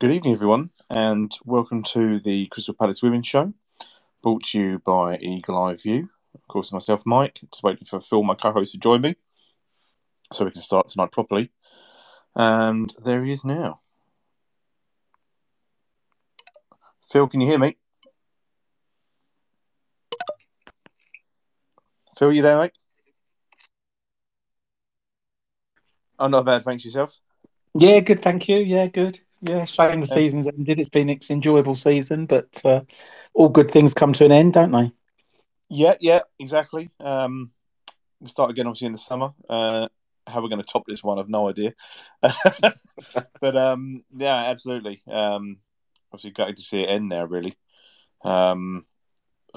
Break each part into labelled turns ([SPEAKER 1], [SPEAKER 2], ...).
[SPEAKER 1] Good evening, everyone, and welcome to the Crystal Palace Women's Show, brought to you by Eagle Eye View. Of course, myself, Mike, just waiting for Phil, my co host, to join me so we can start tonight properly. And there he is now. Phil, can you hear me? Phil, you there, mate? Oh, not bad. Thanks yourself.
[SPEAKER 2] Yeah, good. Thank you. Yeah, good. Yeah, shame the season's ended. It's been an enjoyable season, but uh, all good things come to an end, don't they?
[SPEAKER 1] Yeah, yeah, exactly. Um, we start again, obviously, in the summer. Uh, how we're going to top this one, I've no idea. but um, yeah, absolutely. Um, obviously, gutted to see it end there. Really, um,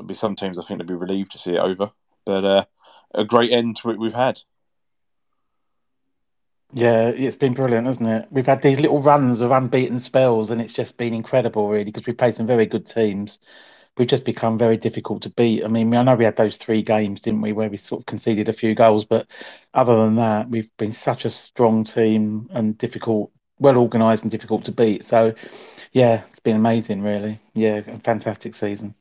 [SPEAKER 1] be some teams I think they'll be relieved to see it over, but uh, a great end to it we've had.
[SPEAKER 2] Yeah, it's been brilliant, hasn't it? We've had these little runs of unbeaten spells, and it's just been incredible, really, because we've played some very good teams. We've just become very difficult to beat. I mean, I know we had those three games, didn't we, where we sort of conceded a few goals, but other than that, we've been such a strong team and difficult, well organised and difficult to beat. So, yeah, it's been amazing, really. Yeah, fantastic season.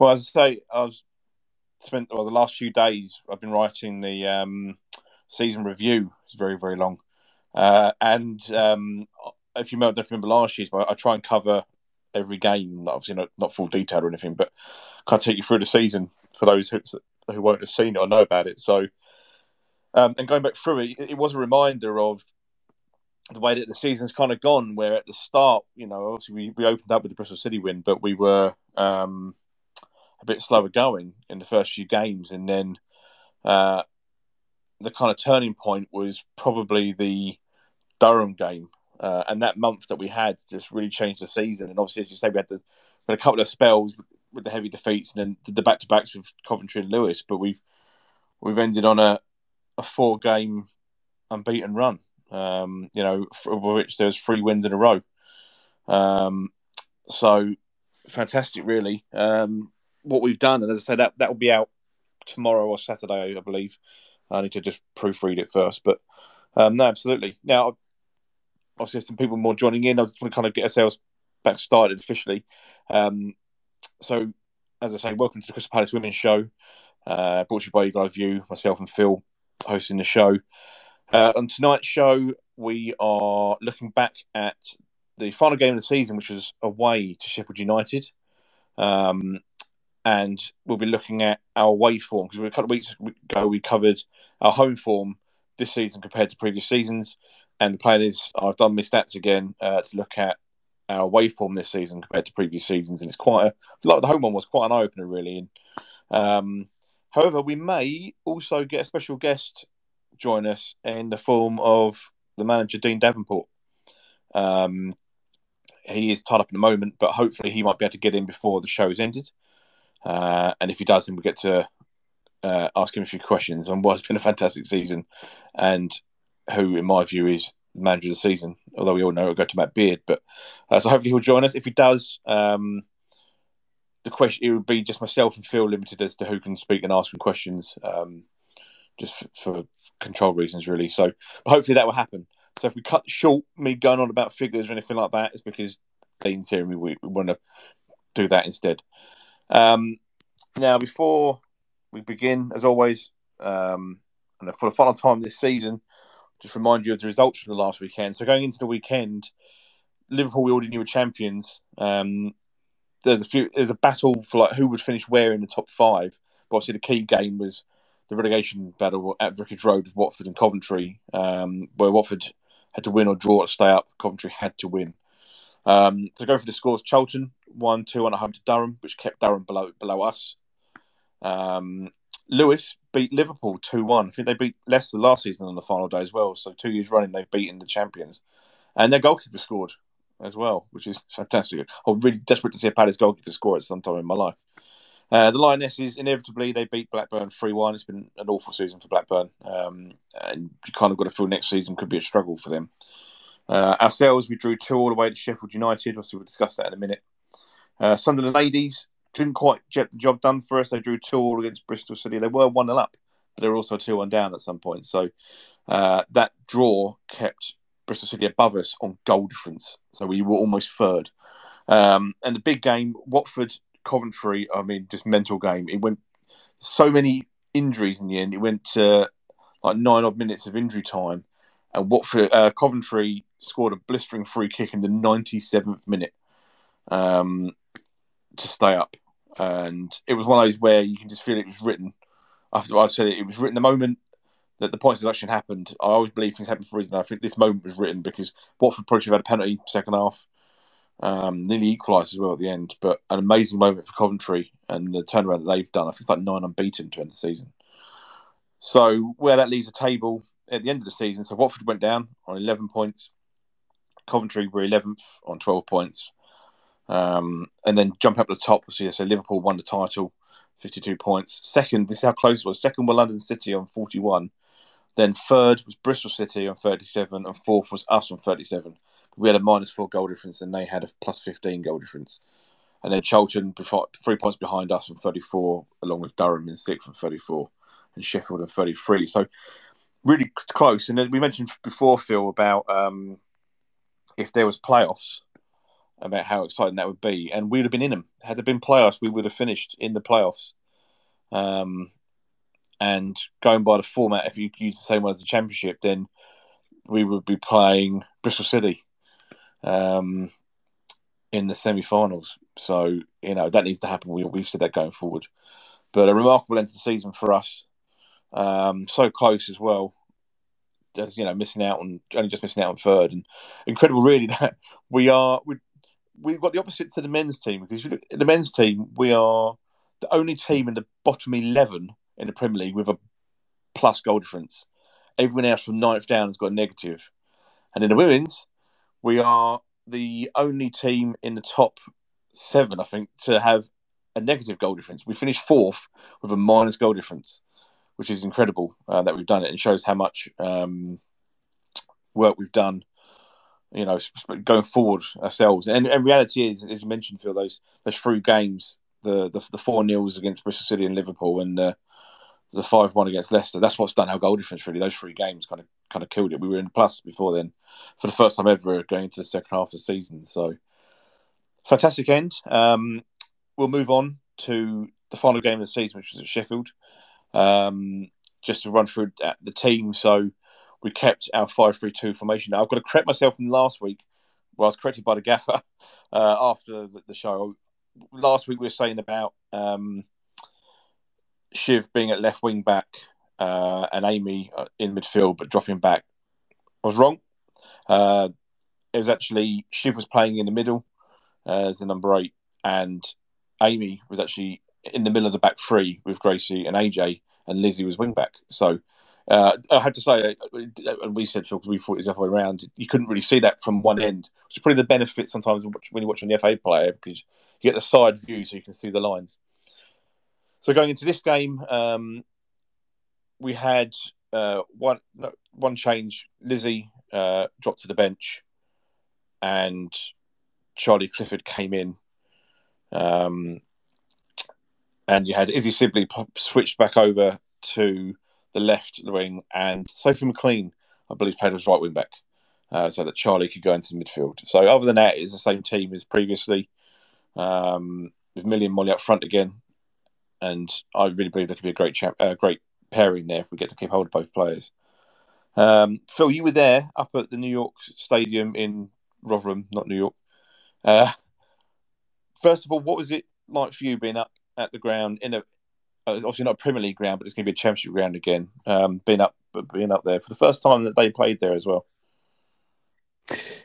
[SPEAKER 1] Well, as I say, I've spent well the last few days. I've been writing the um, season review is very very long, uh, and um, if you don't remember last year's, but I try and cover every game. Obviously, not, not full detail or anything, but of take you through the season for those who, who won't have seen it or know about it. So, um, and going back through it, it was a reminder of the way that the season's kind of gone. Where at the start, you know, obviously we, we opened up with the Bristol City win, but we were um, a bit slower going in the first few games, and then uh, the kind of turning point was probably the Durham game, uh, and that month that we had just really changed the season. And obviously, as you say, we had, the, we had a couple of spells with the heavy defeats, and then the back to backs with Coventry and Lewes. But we've we've ended on a a four game unbeaten run. Um, you know, for which there's three wins in a row. Um, so fantastic, really. Um, what we've done, and as I said, that that will be out tomorrow or Saturday, I believe. I need to just proofread it first, but um, no, absolutely. Now, obviously, some people more joining in. I just want to kind of get ourselves back started officially. Um, so, as I say, welcome to the Crystal Palace Women's Show, uh, brought to you by Eagle Eye View, myself and Phil hosting the show. Uh, on tonight's show, we are looking back at the final game of the season, which was away to Sheffield United. Um, and we'll be looking at our away form because a couple of weeks ago we covered our home form this season compared to previous seasons. And the plan is I've done my stats again uh, to look at our away form this season compared to previous seasons, and it's quite a like the home one was quite an eye opener really. And um, however, we may also get a special guest join us in the form of the manager Dean Davenport. Um, he is tied up in the moment, but hopefully he might be able to get in before the show is ended. Uh, and if he does, then we get to uh, ask him a few questions on what's been a fantastic season and who, in my view, is manager of the season. Although we all know it'll go to Matt Beard, but uh, so hopefully he'll join us. If he does, um, the question it would be just myself and Phil limited as to who can speak and ask him questions, um, just f- for control reasons, really. So, but hopefully that will happen. So if we cut short me going on about figures or anything like that, it's because Dean's here and we, we want to do that instead. Um, now, before we begin, as always, um, and for the final time this season, just remind you of the results from the last weekend. So going into the weekend, Liverpool we already knew were champions. Um, there's a few. There's a battle for like who would finish where in the top five. But obviously, the key game was the relegation battle at Vicarage Road with Watford and Coventry, um, where Watford had to win or draw to stay up. Coventry had to win. Um, to go for the scores, Charlton one two on at home to Durham, which kept Durham below below us. Um, Lewes beat Liverpool two one. I think they beat Leicester last season on the final day as well. So two years running, they've beaten the champions, and their goalkeeper scored as well, which is fantastic. I'm really desperate to see a Palace goalkeeper score at some time in my life. Uh, the Lionesses inevitably they beat Blackburn three one. It's been an awful season for Blackburn, um, and you kind of got to feel next season could be a struggle for them. Uh, ourselves, we drew two all the way to Sheffield United. Obviously, we'll discuss that in a minute. Uh, Sunderland ladies didn't quite get the job done for us. They drew two all against Bristol City. They were one 0 up, but they were also two one down at some point. So uh, that draw kept Bristol City above us on goal difference, so we were almost third. Um, and the big game, Watford Coventry. I mean, just mental game. It went so many injuries in the end. It went to like nine odd minutes of injury time, and Watford uh, Coventry scored a blistering free kick in the ninety seventh minute um, to stay up. And it was one of those where you can just feel it was written. After I said it, it was written the moment that the points deduction happened. I always believe things happen for a reason. I think this moment was written because Watford probably should have had a penalty second half. Um, nearly equalised as well at the end, but an amazing moment for Coventry and the turnaround that they've done. I think it's like nine unbeaten to end the season. So where that leaves the table at the end of the season, so Watford went down on 11 points. Coventry were 11th on 12 points. Um, and then jumping up to the top, so, so Liverpool won the title, 52 points. Second, this is how close it was. Second were London City on 41. Then third was Bristol City on 37, and fourth was us on 37. We had a minus four goal difference, and they had a plus 15 goal difference. And then Charlton, three points behind us on 34, along with Durham in sixth on 34, and Sheffield on 33. So really close. And we mentioned before, Phil, about um, if there was playoffs, about how exciting that would be, and we'd have been in them. Had there been playoffs, we would have finished in the playoffs. Um, and going by the format, if you use the same one as the championship, then we would be playing Bristol City um, in the semi-finals. So you know that needs to happen. We, we've said that going forward, but a remarkable end to the season for us. Um, so close as well. As you know, missing out on only just missing out on third, and incredible really that we are we we've got the opposite to the men's team because you look the men's team, we are the only team in the bottom eleven in the Premier League with a plus goal difference. Everyone else from ninth down has got a negative. And in the women's, we are the only team in the top seven, I think, to have a negative goal difference. We finished fourth with a minus goal difference, which is incredible uh, that we've done it and shows how much um, work we've done. You know, going forward ourselves, and, and reality is, as you mentioned, Phil, those those three games, the the, the four nils against Bristol City and Liverpool, and uh, the five one against Leicester. That's what's done our goal difference. Really, those three games kind of kind of killed it. We were in plus before then, for the first time ever going into the second half of the season. So fantastic end. Um, we'll move on to the final game of the season, which was at Sheffield. Um, just to run through the team. So we kept our five-three-two formation. Now, I've got to correct myself from last week. Well, I was corrected by the gaffer uh, after the, the, show. Last week we were saying about um, Shiv being at left wing back uh, and Amy uh, in midfield, but dropping back. I was wrong. Uh, it was actually Shiv was playing in the middle uh, as the number eight, and Amy was actually in the middle of the back three with Gracie and AJ, and Lizzie was wing back. So uh, I had to say, uh, and we said because we thought it was the other way around. You couldn't really see that from one end, which is probably the benefit sometimes when you watch an FA player because you get the side view so you can see the lines. So going into this game, um, we had uh, one one change. Lizzie uh, dropped to the bench, and Charlie Clifford came in. Um, and you had Izzy Sibley switched back over to the left wing, and Sophie McLean, I believe, played as right wing back, uh, so that Charlie could go into the midfield. So other than that, it's the same team as previously, um, with Millie and Molly up front again and I really believe there could be a great champ, uh, great pairing there if we get to keep hold of both players. Um, Phil, you were there up at the New York Stadium in Rotherham, not New York. Uh, first of all, what was it like for you being up at the ground in a uh, obviously not a Premier League ground, but it's going to be a Championship ground again? Um, being up, being up there for the first time that they played there as well.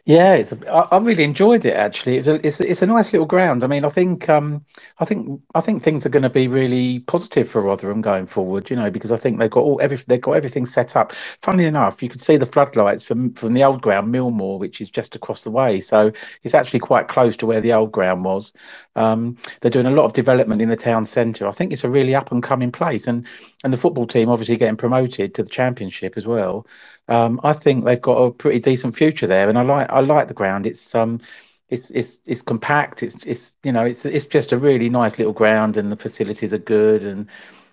[SPEAKER 2] Yeah, it's a, I, I really enjoyed it actually. It's a, it's a, it's a nice little ground. I mean, I think um, I think I think things are going to be really positive for Rotherham going forward. You know, because I think they've got all every they've got everything set up. Funnily enough, you could see the floodlights from from the old ground, Millmoor, which is just across the way. So it's actually quite close to where the old ground was. Um, they're doing a lot of development in the town centre. I think it's a really up and coming place, and and the football team obviously getting promoted to the Championship as well um, I think they've got a pretty decent future there, and I like I like the ground. It's um, it's it's it's compact. It's it's you know it's it's just a really nice little ground, and the facilities are good, and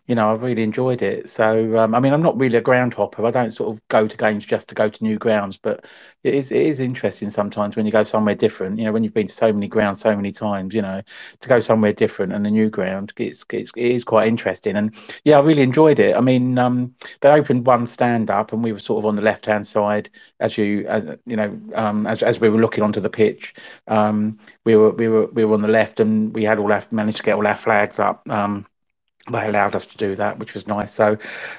[SPEAKER 2] you know, I've really enjoyed it. So, um, I mean, I'm not really a ground hopper. I don't sort of go to games just to go to new grounds, but it is it is interesting sometimes when you go somewhere different. You know, when you've been to so many grounds so many times, you know, to go somewhere different and a new ground, it's, it's it is quite interesting. And yeah, I really enjoyed it. I mean, um, they opened one stand up, and we were sort of on the left hand side as you as you know, um, as as we were looking onto the pitch. Um, we were we were we were on the left, and we had all our managed to get all our flags up. They allowed us to do that, which was nice. So,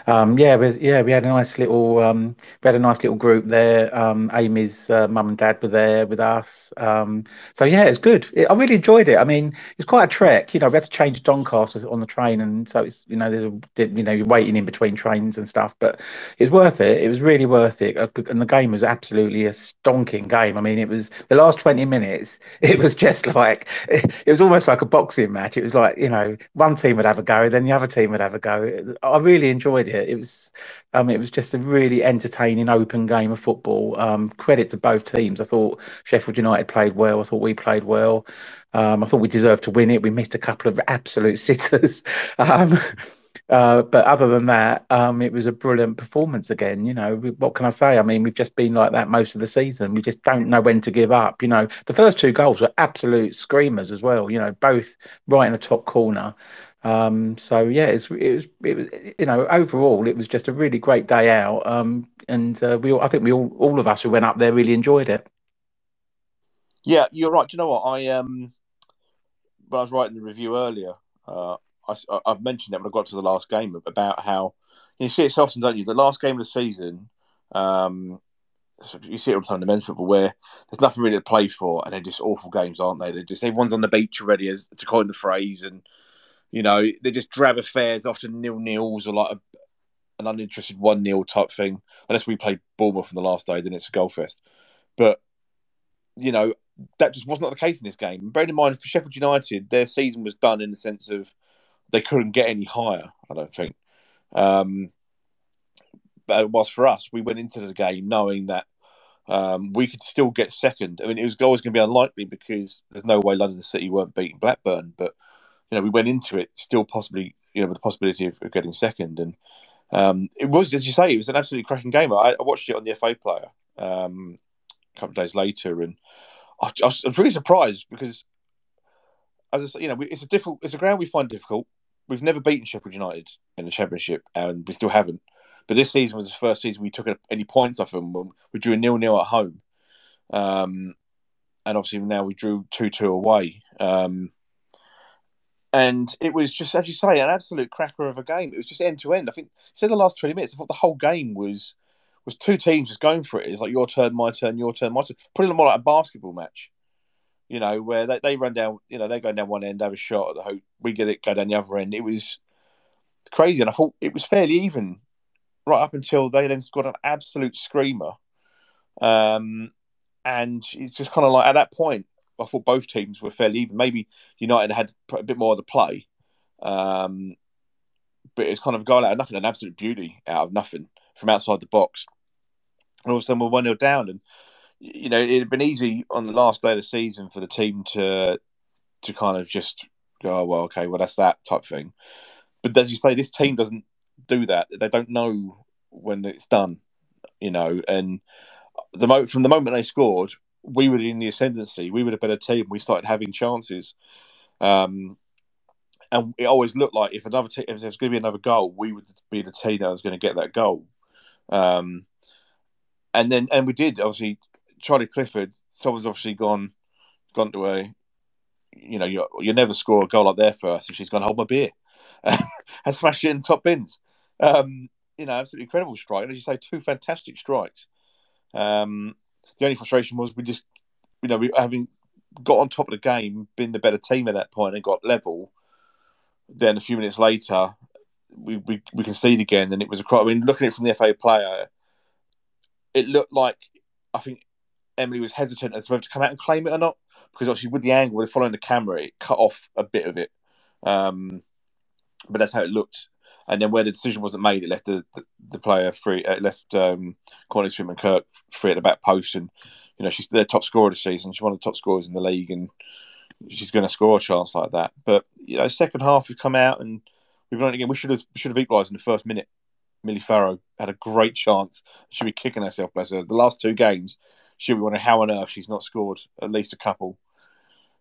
[SPEAKER 2] um, yeah, we, yeah, we had a nice little, um, we had a nice little group there. Um, Amy's uh, mum and dad were there with us. Um, so yeah, it's good. It, I really enjoyed it. I mean, it's quite a trek. You know, we had to change Doncaster on the train, and so it's you know, there's a, you know, you're waiting in between trains and stuff. But it's worth it. It was really worth it, uh, and the game was absolutely a stonking game. I mean, it was the last 20 minutes. It was just like it, it was almost like a boxing match. It was like you know, one team would have a go, then the other team would have a go. I really enjoyed it. It was, um, it was just a really entertaining, open game of football. Um, credit to both teams. I thought Sheffield United played well. I thought we played well. Um, I thought we deserved to win it. We missed a couple of absolute sitters. Um, uh, but other than that, um, it was a brilliant performance again. You know, what can I say? I mean, we've just been like that most of the season. We just don't know when to give up. You know, the first two goals were absolute screamers as well. You know, both right in the top corner. Um, so yeah, it was, it was, it was, you know, overall, it was just a really great day out. Um, and uh, we, all, I think we all, all of us who went up there really enjoyed it.
[SPEAKER 1] Yeah, you're right. Do you know what I um, when I was writing the review earlier, uh, I, I mentioned it when I got to the last game about how you see it so often, don't you? The last game of the season, um, you see it all the time in the men's football where there's nothing really to play for, and they're just awful games, aren't they? They're just everyone's on the beach already, as to coin the phrase, and you know, they're just drab affairs, often nil nils or like a, an uninterested one nil type thing. Unless we played Bournemouth from the last day, then it's a goal fest. But you know, that just was not the case in this game. Bearing in mind, for Sheffield United, their season was done in the sense of they couldn't get any higher. I don't think. Um, but whilst for us, we went into the game knowing that um, we could still get second. I mean, it was always going to be unlikely because there's no way London City weren't beating Blackburn, but you know, we went into it still possibly, you know, with the possibility of, of getting second. And um, it was, as you say, it was an absolutely cracking game. I, I watched it on the FA player um, a couple of days later, and I, I, was, really surprised because, as I say, you know, it's a difficult, it's a ground we find difficult. We've never beaten Sheffield United in the Championship, and we still haven't. But this season was the first season we took any points off them. We drew a nil nil at home, um, and obviously now we drew two two away. Um, and it was just as you say an absolute cracker of a game. It was just end to end. I think you said the last twenty minutes. I thought the whole game was was two teams just going for it. It's like your turn, my turn, your turn, my turn. Putting them more like a basketball match, you know, where they, they run down, you know, they go down one end, have a shot at the we get it, go down the other end. It was crazy, and I thought it was fairly even right up until they then scored an absolute screamer. Um, and it's just kind of like at that point, I thought both teams were fairly even. Maybe United had a bit more of the play, um, but it's kind of gone out of nothing, an absolute beauty out of nothing from outside the box. And all of a sudden we're one 0 down, and you know it had been easy on the last day of the season for the team to to kind of just go, oh, well, okay, well that's that type thing. But as you say, this team doesn't do that. They don't know when it's done, you know. And the mo- from the moment they scored, we were in the ascendancy. We were a better team. We started having chances, um, and it always looked like if another te- if there was going to be another goal, we would be the team that was going to get that goal. Um, and then and we did obviously. Charlie Clifford, someone's obviously gone gone to a, you know, you you never score a goal like there first, and she's gone hold my beer and smash it in top bins. Um, you know, absolutely incredible strike. And as you say, two fantastic strikes. Um, the only frustration was we just, you know, we having got on top of the game, been the better team at that point, and got level. Then a few minutes later, we we, we conceded again, and it was a crime. I mean, looking at it from the FA player, it looked like I think Emily was hesitant as to whether to come out and claim it or not, because obviously with the angle, with following the camera, it cut off a bit of it. Um, but that's how it looked. And then where the decision wasn't made, it left the, the, the player free. It left um, Courtney Sweetman-Kirk free at the back post, and you know she's their top scorer this season. She's one of the top scorers in the league, and she's going to score a chance like that. But you know, second half we've come out and we've it again. We should have should have equalised in the first minute. Millie Farrow had a great chance. She'll be kicking herself, bless her. The last two games, she'll be wondering how on earth she's not scored at least a couple.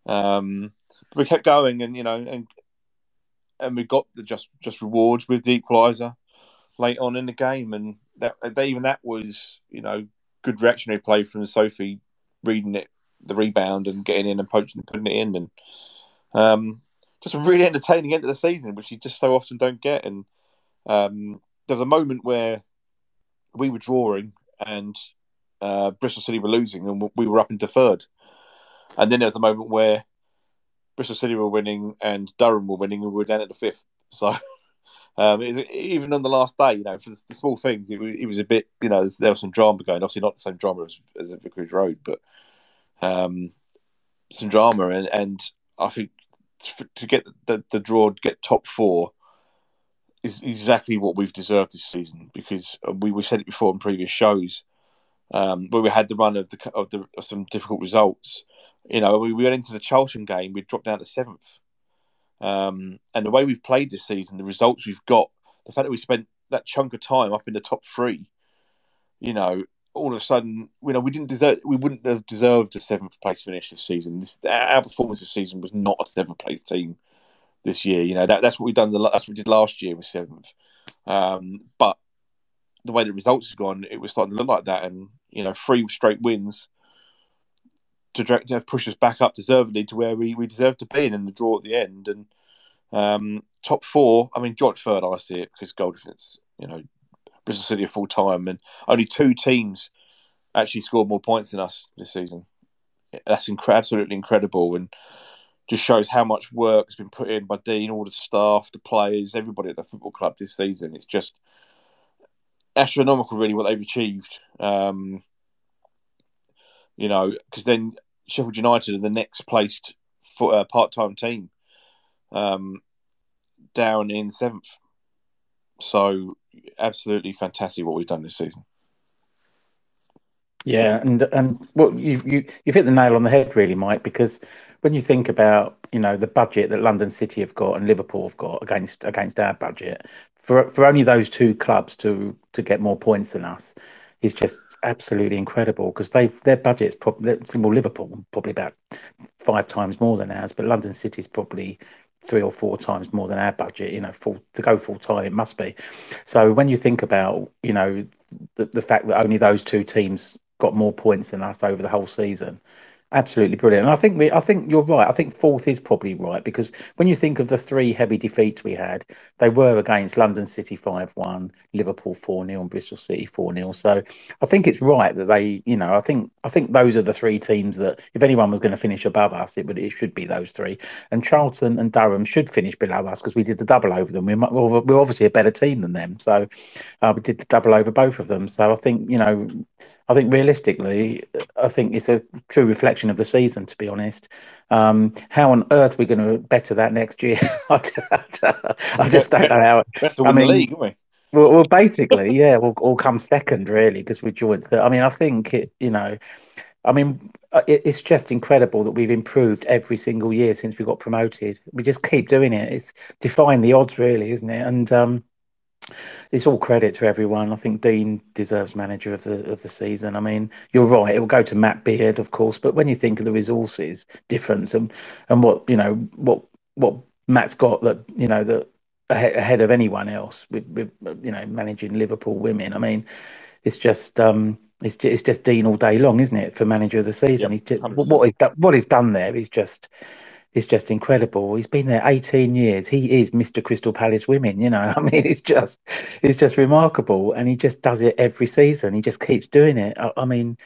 [SPEAKER 1] Um, we kept going, and you know, and and we got the just just rewards with the equaliser late on in the game, and that even that was you know good reactionary play from Sophie reading it, the rebound and getting in and poaching, putting it in, and um, just a really entertaining end of the season, which you just so often don't get. And um, there was a moment where we were drawing and uh, Bristol City were losing, and we were up into third. And then there was a moment where Bristol City were winning and Durham were winning, and we were down at the fifth. So. Um, was, even on the last day, you know, for the, the small things, it, it, was a bit, you know, there was some drama going. Obviously, not the same drama as, as at Vicarage Road, but um, some drama. And, and I think to get the, the draw, get top four, is exactly what we've deserved this season because uh, we we said it before in previous shows um, where we had the run of the of the of some difficult results. You know, we, we went into the Charlton game, we dropped down to seventh, um, and the way we've played this season, the results we've got, the fact that we spent that chunk of time up in the top three, you know, all of a sudden, you know, we didn't deserve, we wouldn't have deserved a seventh place finish this season. This, our performance this season was not a seventh place team this year. You know, that, that's what we've done. The, that's what we did last year with seventh. Um, but the way the results have gone, it was starting to look like that. And you know, three straight wins to, to have pushed us back up deservedly to where we, we deserve to be, and in the draw at the end. And um, top four, I mean, joint third, I see it because goal difference. You know, Bristol City are full time, and only two teams actually scored more points than us this season. That's inc- absolutely incredible, and just shows how much work has been put in by Dean, all the staff, the players, everybody at the football club this season. It's just astronomical, really, what they've achieved. Um, you know, because then Sheffield United are the next placed for, uh, part-time team um, down in seventh. So absolutely fantastic what we've done this season.
[SPEAKER 2] Yeah, and and well, you you you've hit the nail on the head, really, Mike. Because when you think about you know the budget that London City have got and Liverpool have got against against our budget, for for only those two clubs to to get more points than us is just absolutely incredible because they their budget's probably well Liverpool probably about five times more than ours, but London City's probably three or four times more than our budget. You know, full to go full time, it must be. So when you think about you know the the fact that only those two teams got more points than us over the whole season, Absolutely brilliant. And I think we, I think you're right. I think fourth is probably right because when you think of the three heavy defeats we had, they were against London City five one, Liverpool four 0 and Bristol City four 0 So I think it's right that they, you know, I think I think those are the three teams that if anyone was going to finish above us, it would it should be those three. And Charlton and Durham should finish below us because we did the double over them. We're we're obviously a better team than them, so uh, we did the double over both of them. So I think you know I think realistically, I think it's a true reflection of the season. To be honest, um, how on earth we're going to better that next year? I just don't know how.
[SPEAKER 1] We have to win I mean, the league, we?
[SPEAKER 2] Well, well, basically, yeah, we'll all come second really because we joined. The, I mean, I think it. You know, I mean, uh, it, it's just incredible that we've improved every single year since we got promoted. We just keep doing it. It's defying the odds, really, isn't it? And um, it's all credit to everyone. I think Dean deserves manager of the of the season. I mean, you're right; it will go to Matt Beard, of course. But when you think of the resources difference and and what you know what what Matt's got that you know that ahead, of anyone else with, with you know managing Liverpool women. I mean, it's just um it's just, it's just Dean all day long, isn't it? For manager of the season, yep, he's just what he's what he's done there is just is just incredible. He's been there 18 years. He is Mr. Crystal Palace women, you know. I mean, it's just it's just remarkable and he just does it every season. He just keeps doing it. I, I mean,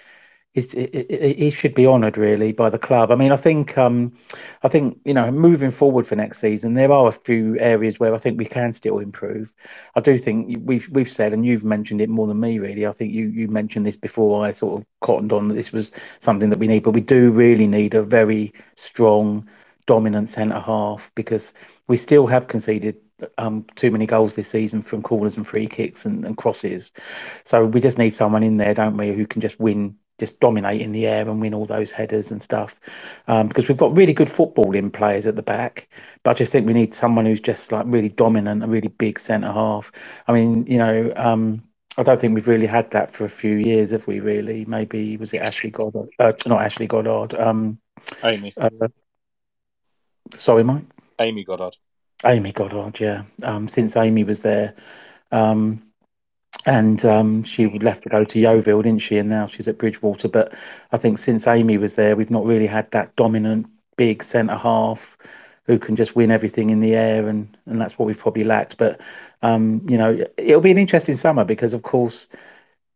[SPEAKER 2] he should be honoured really by the club. I mean, I think um, I think you know moving forward for next season, there are a few areas where I think we can still improve. I do think we've we've said, and you've mentioned it more than me really. I think you you mentioned this before. I sort of cottoned on that this was something that we need, but we do really need a very strong dominant centre half because we still have conceded um, too many goals this season from corners and free kicks and, and, crosses. So we just need someone in there, don't we, who can just win, just dominate in the air and win all those headers and stuff. Um, because we've got really good footballing players at the back, but I just think we need someone who's just like really dominant, a really big centre half. I mean, you know, um, I don't think we've really had that for a few years, have we? Really? Maybe was it Ashley Goddard? Uh, not Ashley Goddard. Um,
[SPEAKER 1] Amy. Uh,
[SPEAKER 2] sorry, Mike.
[SPEAKER 1] Amy Goddard.
[SPEAKER 2] Amy Goddard, yeah. Um, since Amy was there, um, and um, she left to go to Yeovil, didn't she? And now she's at Bridgwater. But I think since Amy was there, we've not really had that dominant big centre half who can just win everything in the air, and and that's what we've probably lacked. But um, you know, it'll be an interesting summer because, of course,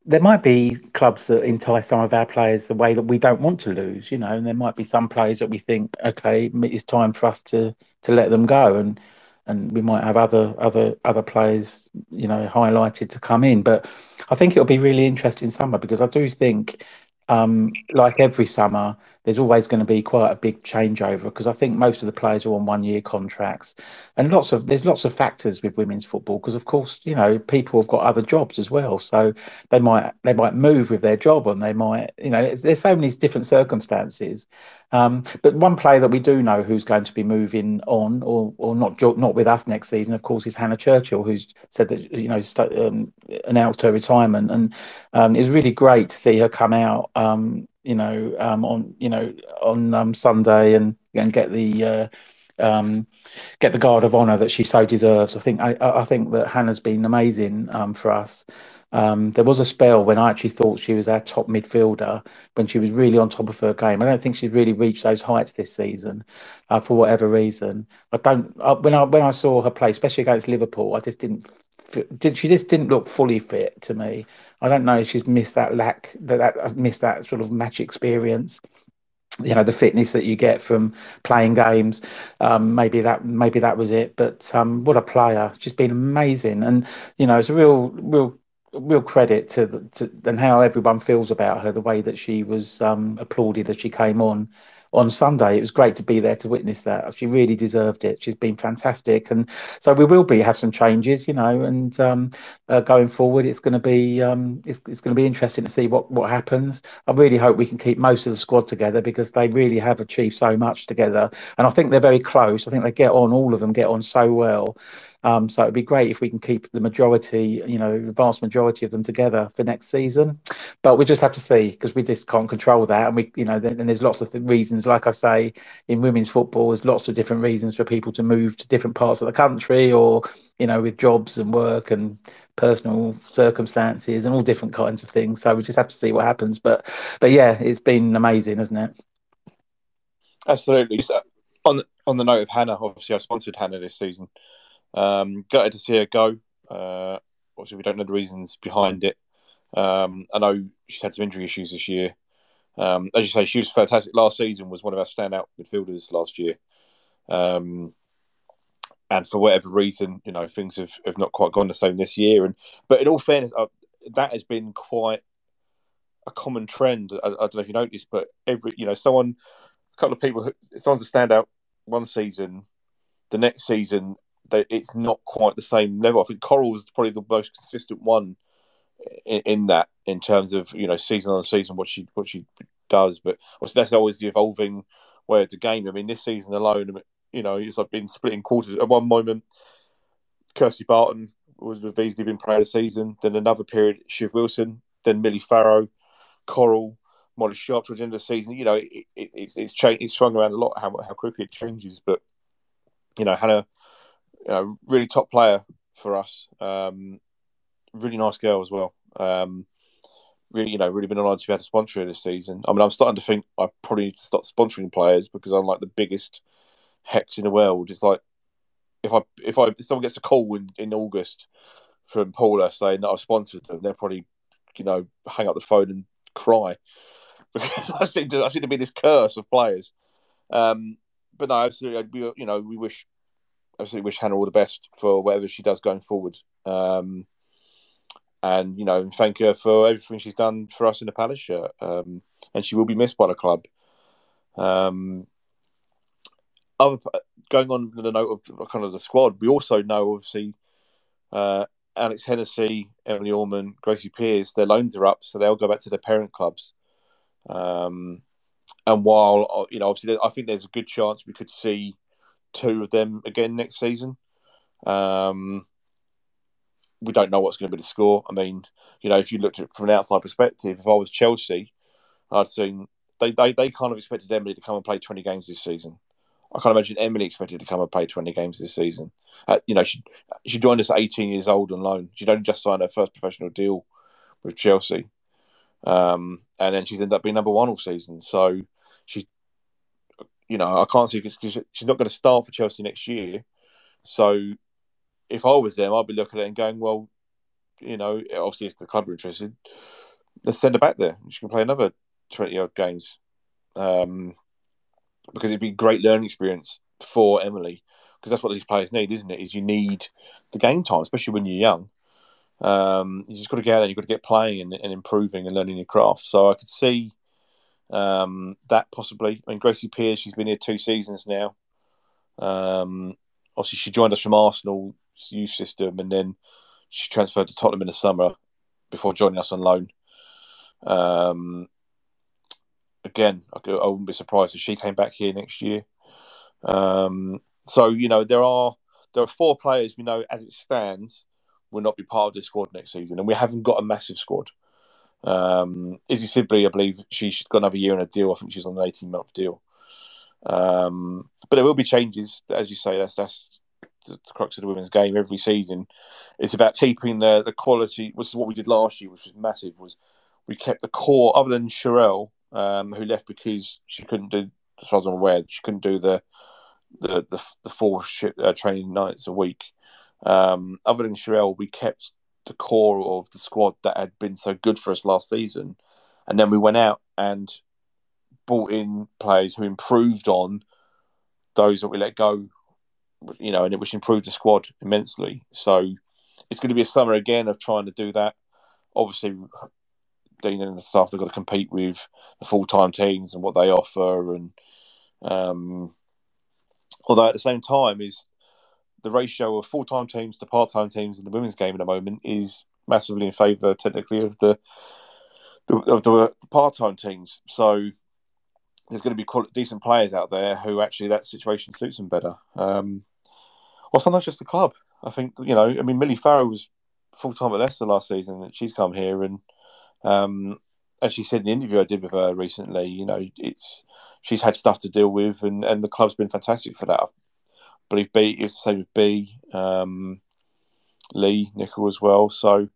[SPEAKER 2] there might be clubs that entice some of our players the way that we don't want to lose. You know, and there might be some players that we think, okay, it's time for us to to let them go, and and we might have other other other players, you know, highlighted to come in. But I think it'll be really interesting summer because I do think um, like every summer, there's always going to be quite a big changeover because I think most of the players are on one-year contracts, and lots of there's lots of factors with women's football because of course you know people have got other jobs as well, so they might they might move with their job and they might you know there's so many different circumstances. Um, but one player that we do know who's going to be moving on or or not not with us next season, of course, is Hannah Churchill, who's said that you know um, announced her retirement, and um, it was really great to see her come out um, you know, um, on you know on um, Sunday and and get the uh, um, get the guard of honour that she so deserves. I think I, I think that Hannah's been amazing um, for us. Um, there was a spell when I actually thought she was our top midfielder when she was really on top of her game. I don't think she's really reached those heights this season uh, for whatever reason. I don't. Uh, when I when I saw her play, especially against Liverpool, I just didn't. Did she just didn't look fully fit to me? I don't know if she's missed that lack that, that missed that sort of match experience you know the fitness that you get from playing games. Um, maybe that maybe that was it but um, what a player. She's been amazing. And you know it's a real real real credit to, the, to and how everyone feels about her the way that she was um, applauded as she came on on Sunday. It was great to be there to witness that. She really deserved it. She's been fantastic, and so we will be have some changes, you know. And um, uh, going forward, it's going to be um, it's, it's going to be interesting to see what what happens. I really hope we can keep most of the squad together because they really have achieved so much together, and I think they're very close. I think they get on. All of them get on so well. Um, so it'd be great if we can keep the majority, you know, the vast majority of them together for next season. But we just have to see because we just can't control that. And we, you know, and there's lots of reasons. Like I say, in women's football, there's lots of different reasons for people to move to different parts of the country, or you know, with jobs and work and personal circumstances and all different kinds of things. So we just have to see what happens. But but yeah, it's been amazing, hasn't it?
[SPEAKER 1] Absolutely. So on the, on the note of Hannah, obviously I sponsored Hannah this season. Um, gutted to see her go. Uh, obviously, we don't know the reasons behind it. Um, I know she's had some injury issues this year. Um, as you say, she was fantastic last season. Was one of our standout midfielders last year. Um, and for whatever reason, you know, things have, have not quite gone the same this year. And but in all fairness, uh, that has been quite a common trend. I, I, don't know if you noticed, but every you know, someone, a couple of people, someone's a standout one season, the next season that it's not quite the same level. I think Coral was probably the most consistent one in, in, that, in terms of you know season on season what she what she does. But obviously that's always the evolving way of the game. I mean, this season alone, you know, it's like been split in quarters. At one moment, Kirsty Barton was with been player of the season. Then another period, Shiv Wilson. Then Millie Farrow, Coral. Molly Sharp towards the end of the season, you know, it, it, it's it's changed, it's swung around a lot how how quickly it changes. But you know, Hannah you know, really top player for us. Um, really nice girl as well. Um, really, you know, really been honoured to be able to sponsor her this season. I mean, I'm starting to think I probably need to start sponsoring players because I'm like the biggest hex in the world. It's like if I if I if someone gets a call in, in August from Paula saying that I've sponsored them, they'll probably you know hang up the phone and cry because I seem to I seem to be this curse of players. Um, but no, absolutely, we you know we wish absolutely wish Hannah all the best for whatever she does going forward. Um, and you know, thank her for everything she's done for us in the Palace shirt. Um, and she will be missed by the club. Um, other going on the note of kind of the squad, we also know obviously uh, Alex Hennessy, Emily Orman, Gracie Pearce, their loans are up, so they'll go back to their parent clubs. Um, and while uh, you know, obviously, I think there's a good chance we could see two of them again next season. Um, we don't know what's going to be the score. I mean, you know, if you looked at it from an outside perspective, if I was Chelsea, I'd seen they, they, they kind of expected Emily to come and play 20 games this season. I can't imagine Emily expected to come and play 20 games this season. Uh, you know, she she joined us at 18 years old on loan. She'd only just signed her first professional deal with Chelsea. Um, and then she's ended up being number one all season. So you know, I can't see because she's not going to start for Chelsea next year. So if I was them, I'd be looking at it and going, well, you know, obviously if the club are interested, let's send her back there. She can play another 20 odd games. Um, because it'd be a great learning experience for Emily because that's what these players need, isn't it? Is you need the game time, especially when you're young. Um, you just got to get out and you've got to get playing and, and, improving and learning your craft. So I could see um, that possibly. I mean, Gracie Pearce, she's been here two seasons now. Um, obviously, she joined us from Arsenal youth system and then she transferred to Tottenham in the summer before joining us on loan. Um, again, I, I wouldn't be surprised if she came back here next year. Um, so you know there are there are four players we know as it stands will not be part of this squad next season, and we haven't got a massive squad. Um, Izzy Sibley, I believe she's got another year in a deal. I think she's on an eighteen month deal. Um, but there will be changes, as you say. That's that's the, crux of the women's game every season. It's about keeping the the quality. Which is what we did last year, which was massive. Was we kept the core, other than Sherelle, um, who left because she couldn't do, as far as I'm aware, she couldn't do the the the, the four uh, training nights a week. Um, other than Sherelle, we kept the core of the squad that had been so good for us last season, and then we went out and brought in players who improved on those that we let go. You know, and it which improved the squad immensely. So it's going to be a summer again of trying to do that. Obviously, Dean and the staff they've got to compete with the full time teams and what they offer, and um, although at the same time is the ratio of full time teams to part time teams in the women's game at the moment is massively in favour technically of the, of the part time teams. So there's going to be decent players out there who actually that situation suits them better. Um, or sometimes just the club. I think you know. I mean, Millie Farrow was full time at Leicester last season, and she's come here and um, as she said in the interview I did with her recently, you know, it's she's had stuff to deal with, and, and the club's been fantastic for that. I believe B is the same with B, um, Leigh, Nicol as well. So,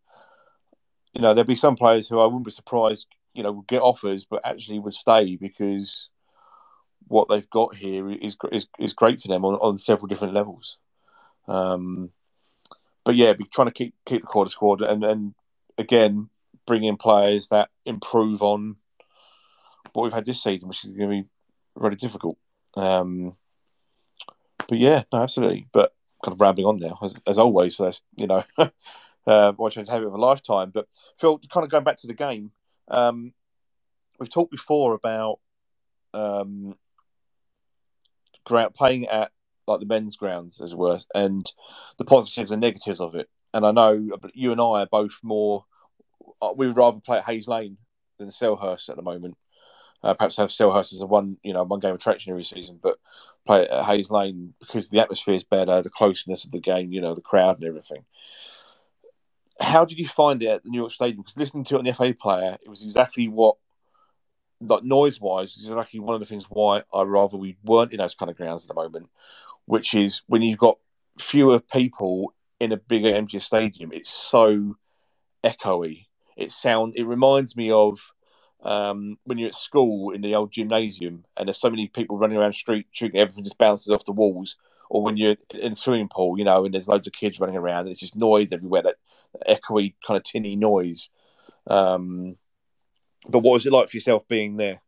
[SPEAKER 1] you know, there'll be some players who I wouldn't be surprised, you know, would get offers, but actually would stay because what they've got here is is, is great for them on, on several different levels. Um, but yeah, be trying to keep keep the quarter squad, and and again, bring in players that improve on what we've had this season, which is going to be really difficult. Um, but yeah, no, absolutely. But kind of rambling on now, as, as always. So you know, uh, watching have it of a lifetime. But Phil, kind of going back to the game, um, we've talked before about um, playing at like the men's grounds, as it were, and the positives and negatives of it. And I know you and I are both more uh, we would rather play at Hayes Lane than Selhurst at the moment. Uh, perhaps have Selhurst as a one, you know, one game attraction every season, but play at Hayes Lane because the atmosphere is better, the closeness of the game, you know, the crowd and everything. How did you find it at the New York Stadium? Because listening to it on the FA player, it was exactly what, like noise wise, is exactly one of the things why I rather we weren't in those kind of grounds at the moment, which is when you've got fewer people in a bigger, emptier stadium, it's so echoey it sound it reminds me of um, when you're at school in the old gymnasium and there's so many people running around street shooting everything just bounces off the walls. Or when you're in a swimming pool you know and there's loads of kids running around and it's just noise everywhere that echoey kind of tinny noise. Um, but what was it like for yourself being there?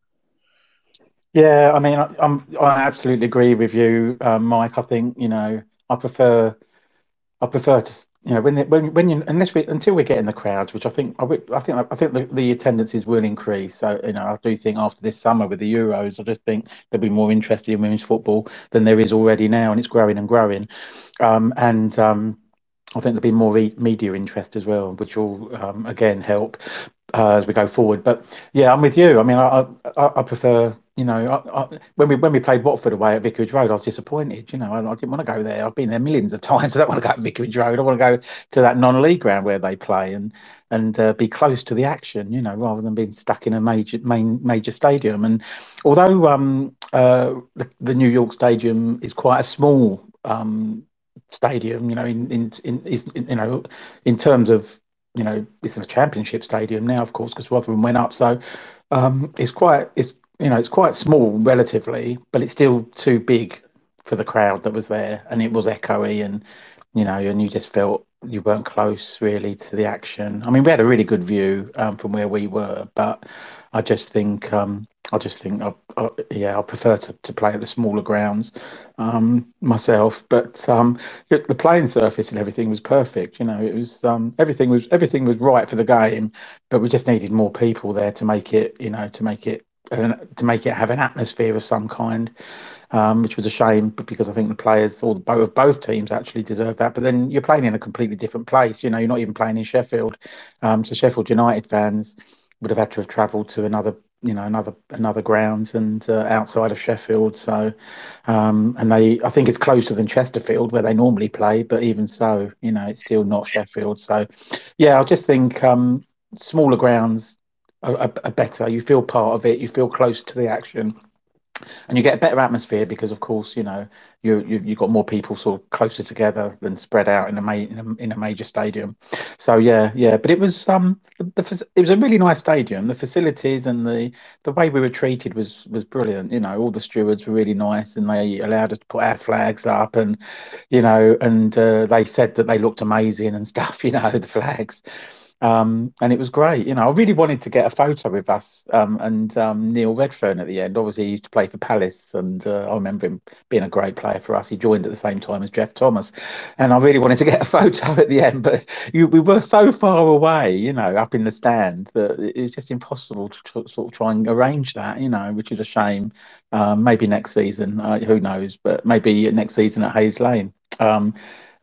[SPEAKER 2] Yeah i mean i, I'm, I absolutely agree with you um, mike. I think you know i prefer i prefer to you know when when when you unless we until we get in the crowds, which I think I, think I think the, the attendances will increase. So you know I do think after this summer with the Euros, I just think there'll be more interested in women's football than there is already now, and it's growing and growing. Um, and um, I think there'll be more re- media interest as well, which will um, again help. Uh, as we go forward. But yeah, I'm with you. I mean, I I, I prefer you know I, I, when we when we played Watford away at Vicarage Road, I was disappointed. You know, I, didn't want to go there. I've been there millions of times. I don't want to go to Vicarage Road. I want to go to that non-league ground where they play and and uh, be close to the action. You know, rather than being stuck in a major main major stadium. And although um, uh, the, the New York Stadium is quite a small um, stadium, you know, in in, in, in you know, in terms of you know, it's a championship stadium now, of course, because Rotherham went up. So um, it's quite, it's you know, it's quite small relatively, but it's still too big for the crowd that was there, and it was echoey, and you know, and you just felt you weren't close really to the action. I mean, we had a really good view um, from where we were, but I just think um, I just think I, yeah I prefer to, to play at the smaller grounds um, myself. But um, the playing surface and everything was perfect. You know, it was um, everything was everything was right for the game, but we just needed more people there to make it you know to make it to make it have an atmosphere of some kind um, which was a shame because I think the players or both of both teams actually deserve that. But then you're playing in a completely different place. You know, you're not even playing in Sheffield. Um, so Sheffield United fans would have had to have travelled to another you know another another ground and uh, outside of Sheffield. So, um, and they I think it's closer than Chesterfield where they normally play, but even so, you know, it's still not Sheffield. So, yeah, I just think um, smaller grounds are, are, are, better. You feel part of it. You feel close to the action and you get a better atmosphere because, of course, you know you you you've got more people sort of closer together than spread out in a, in a in a major stadium. So yeah, yeah, but it was um the, the, it was a really nice stadium. The facilities and the the way we were treated was was brilliant. You know, all the stewards were really nice, and they allowed us to put our flags up, and you know, and uh, they said that they looked amazing and stuff. You know, the flags. Um, and it was great. You know, I really wanted to get a photo with us um, and um, Neil Redfearn at the end. Obviously, he used to play for Palace, and uh, I remember him being a great player for us. He joined at the same time as Geoff Thomas, and I really wanted to get a photo at the end, but you, we were so far away, you know, up in the stand that it was just impossible to sort of try and arrange that. You know, which is a shame. Um, maybe next season, uh, who knows? But maybe next season at Hayes Lane.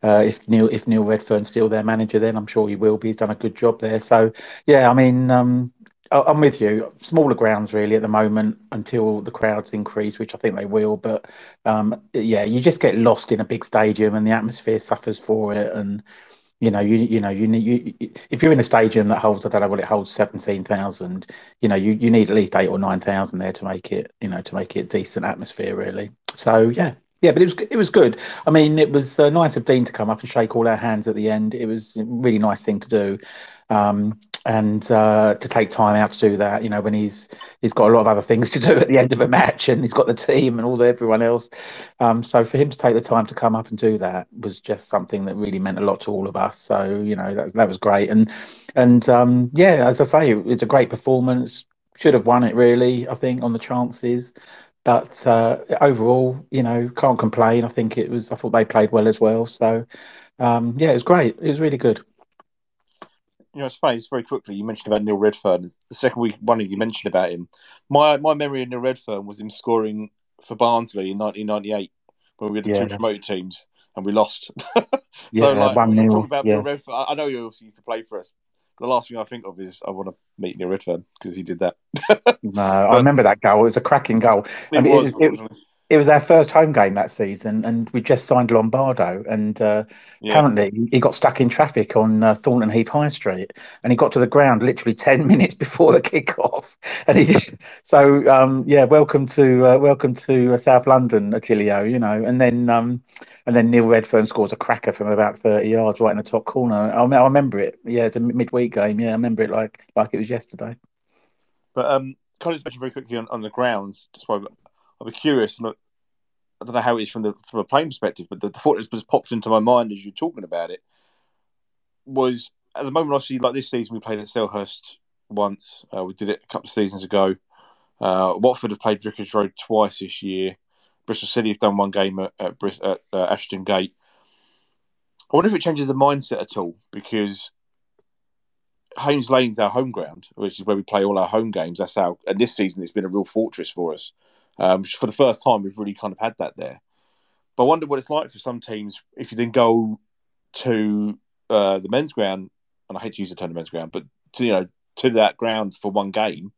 [SPEAKER 2] Uh, if Neil if Neil Redfearn's still their manager, then I'm sure he will be. He's done a good job there. So yeah, I mean, um, I'm with you. Smaller grounds really at the moment until the crowds increase, which I think they will. But um, yeah, you just get lost in a big stadium, and the atmosphere suffers for it. And you know, you you know, you need you, if you're in a stadium that holds, I don't know what it holds, seventeen thousand. You know, you, you need at least eight or nine thousand there to make it, you know, to make it a decent atmosphere, really. So yeah, yeah, but it was it was good. I mean, it was uh, nice of Dean to come up and shake all our hands at the end. It was a really nice thing to do, um, and uh, to take time out to do that. You know, when he's he's got a lot of other things to do at the end of a match, and he's got the team and all the everyone else. Um, so for him to take the time to come up and do that was just something that really meant a lot to all of us. So you know that that was great, and and um, yeah, as I say, it's a great performance. Should have won it really. I think on the chances. But uh, overall, you know, can't complain. I think it was. I thought they played well as well. So, um, yeah, it was great. It was really good.
[SPEAKER 1] You know, it's funny. It's very quickly. You mentioned about Neil Redfearn. The second week, one of you mentioned about him. My my memory of Neil Redfearn was him scoring for Barnsley in 1998 when we were the yeah. two promoted teams and we lost. so, yeah, like, talk about yeah. Neil Redfearn, I know you also used to play for us the last thing I think of is I want to meet Neil Redfearn because he did that.
[SPEAKER 2] no, I remember that goal. It was a cracking goal.
[SPEAKER 1] It, mean, was, it,
[SPEAKER 2] it, it, was our first home game that season, and we just signed Lombardo. And uh, yeah. apparently, he got stuck in traffic on uh, Thornton Heath High Street, and he got to the ground literally ten minutes before the kick-off. And he just, so um, yeah, welcome to uh, welcome to uh, South London, Attilio. You know, and then. Um, and then Neil Redfearn scores a cracker from about thirty yards, right in the top corner. I, I remember it. Yeah, it's a midweek game. Yeah, I remember it like like it was yesterday.
[SPEAKER 1] But um, Colin's mentioned very quickly on, on the grounds. Just why I'll be curious. I don't know how it is from the from a playing perspective, but the, the thought that just popped into my mind as you're talking about it was at the moment. Obviously, like this season, we played at Selhurst once. Uh, we did it a couple of seasons ago. Uh, Watford have played Vicarage Road twice this year. Bristol City have done one game at, at, at uh, Ashton Gate. I wonder if it changes the mindset at all because Hayes Lane's our home ground, which is where we play all our home games. That's our and this season it's been a real fortress for us. Um, for the first time, we've really kind of had that there. But I wonder what it's like for some teams if you then go to uh, the men's ground, and I hate to use the term men's ground, but to, you know to that ground for one game,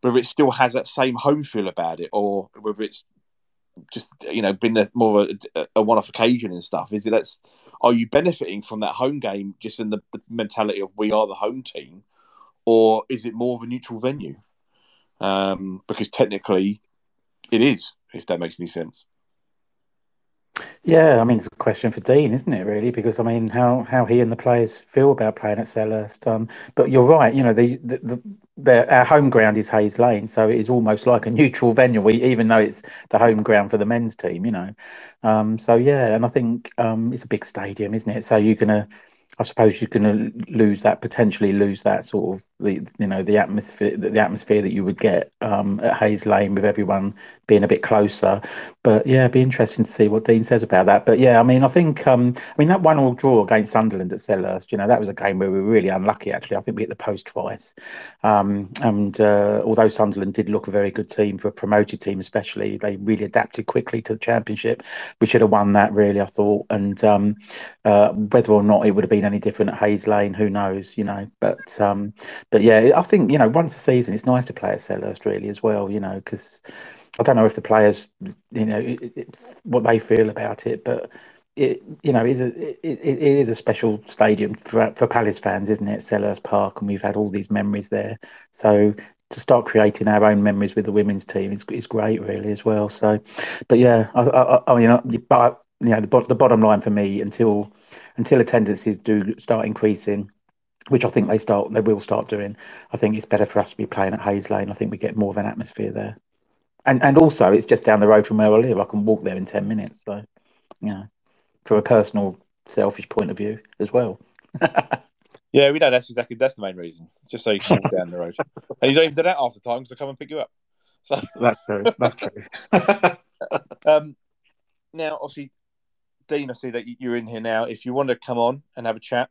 [SPEAKER 1] whether it still has that same home feel about it, or whether it's just you know been a, more of a, a one-off occasion and stuff. Is it that's are you benefiting from that home game just in the, the mentality of we are the home team, or is it more of a neutral venue? Um, because technically, it is. If that makes any sense.
[SPEAKER 2] Yeah, I mean, it's a question for Dean, isn't it, really? Because, I mean, how, how he and the players feel about playing at Selhurst. Um, but you're right, you know, the, the, the, the, our home ground is Hayes Lane, so it is almost like a neutral venue, we, even though it's the home ground for the men's team, you know. Um, so, yeah, and I think um, it's a big stadium, isn't it? So you're going to I suppose you're going to lose that potentially lose that sort of the you know the atmosphere the atmosphere that you would get um, at Hayes Lane with everyone being a bit closer. But yeah, it'd be interesting to see what Dean says about that. But yeah, I mean, I think um, I mean that one all draw against Sunderland at Selhurst, you know, that was a game where we were really unlucky. Actually, I think we hit the post twice. Um, and uh, although Sunderland did look a very good team for a promoted team, especially, they really adapted quickly to the Championship. We should have won that, really, I thought. And um, uh, whether or not it would have been any different at Hayes Lane, who knows, you know. But um, but yeah, I think you know once a season, it's nice to play at Selhurst really as well, you know, because I don't know if the players, you know, it, it, what they feel about it, but it you know is a it, it is a special stadium for for Palace fans, isn't it? Selhurst Park, and we've had all these memories there. So to start creating our own memories with the women's team is is great, really, as well. So, but yeah, I, I, I mean, but you know, the the bottom line for me until until attendances do start increasing, which I think they start they will start doing. I think it's better for us to be playing at Hayes Lane. I think we get more of an atmosphere there, and and also it's just down the road from where I live. I can walk there in ten minutes. So, you know, from a personal, selfish point of view as well.
[SPEAKER 1] yeah, we know that's exactly that's the main reason. It's just so you can walk down the road, and you don't even do that half the time because I come and pick you up. So
[SPEAKER 2] that's true. That's true.
[SPEAKER 1] um, now, obviously, Dean, I see that you're in here now. If you want to come on and have a chat,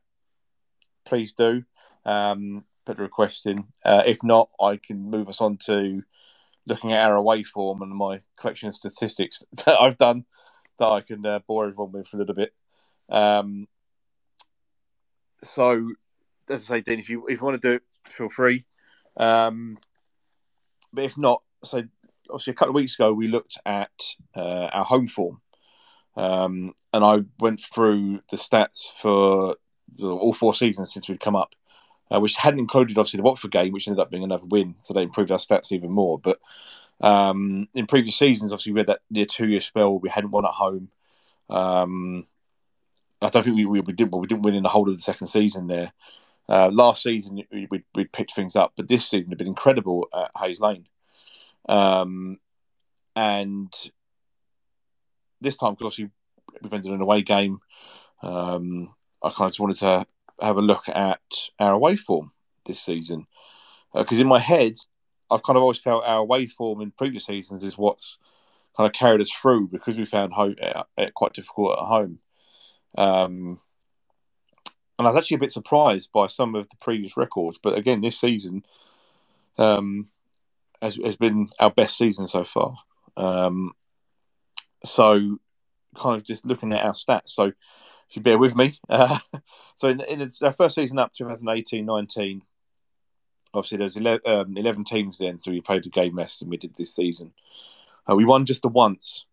[SPEAKER 1] please do. Um, put a request in. Uh, if not, I can move us on to looking at our away form and my collection of statistics that I've done that I can uh, bore everyone with for a little bit. Um, so, as I say, Dean, if you if you want to do it, feel free. Um, but if not, so obviously a couple of weeks ago we looked at uh, our home form um, and I went through the stats for all four seasons since we'd come up, uh, which hadn't included obviously the Watford game, which ended up being another win. So they improved our stats even more. But um, in previous seasons, obviously we had that near two year spell. We hadn't won at home. Um, I don't think we, we, we did, but we didn't win in the whole of the second season there. Uh, last season we, we, we picked things up, but this season had been incredible at Hayes Lane. Um, and this time, because obviously we've ended an away game, um, I kind of just wanted to have a look at our away form this season. Because uh, in my head, I've kind of always felt our away form in previous seasons is what's kind of carried us through because we found home uh, uh, quite difficult at home. Um, and I was actually a bit surprised by some of the previous records, but again, this season um, has, has been our best season so far. Um, so, kind of just looking at our stats. So, if you bear with me, uh, so in, in, our first season up 2018-19, obviously there's 11, um, 11, teams then, so we played a game less than we did this season. Uh, we won just the once.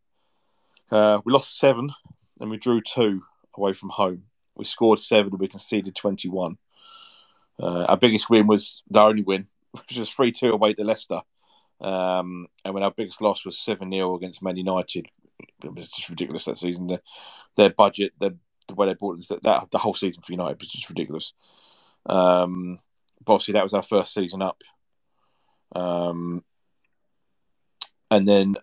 [SPEAKER 1] Uh, we lost seven, and we drew two away from home. We scored seven, and we conceded 21. Uh, our biggest win was the only win, which was 3 2 away to Leicester. Um, and when our biggest loss was 7 0 against Man United, it was just ridiculous that season. The, their budget, the, the way they bought that, that the whole season for United was just ridiculous. Um, but obviously, that was our first season up. Um, and then,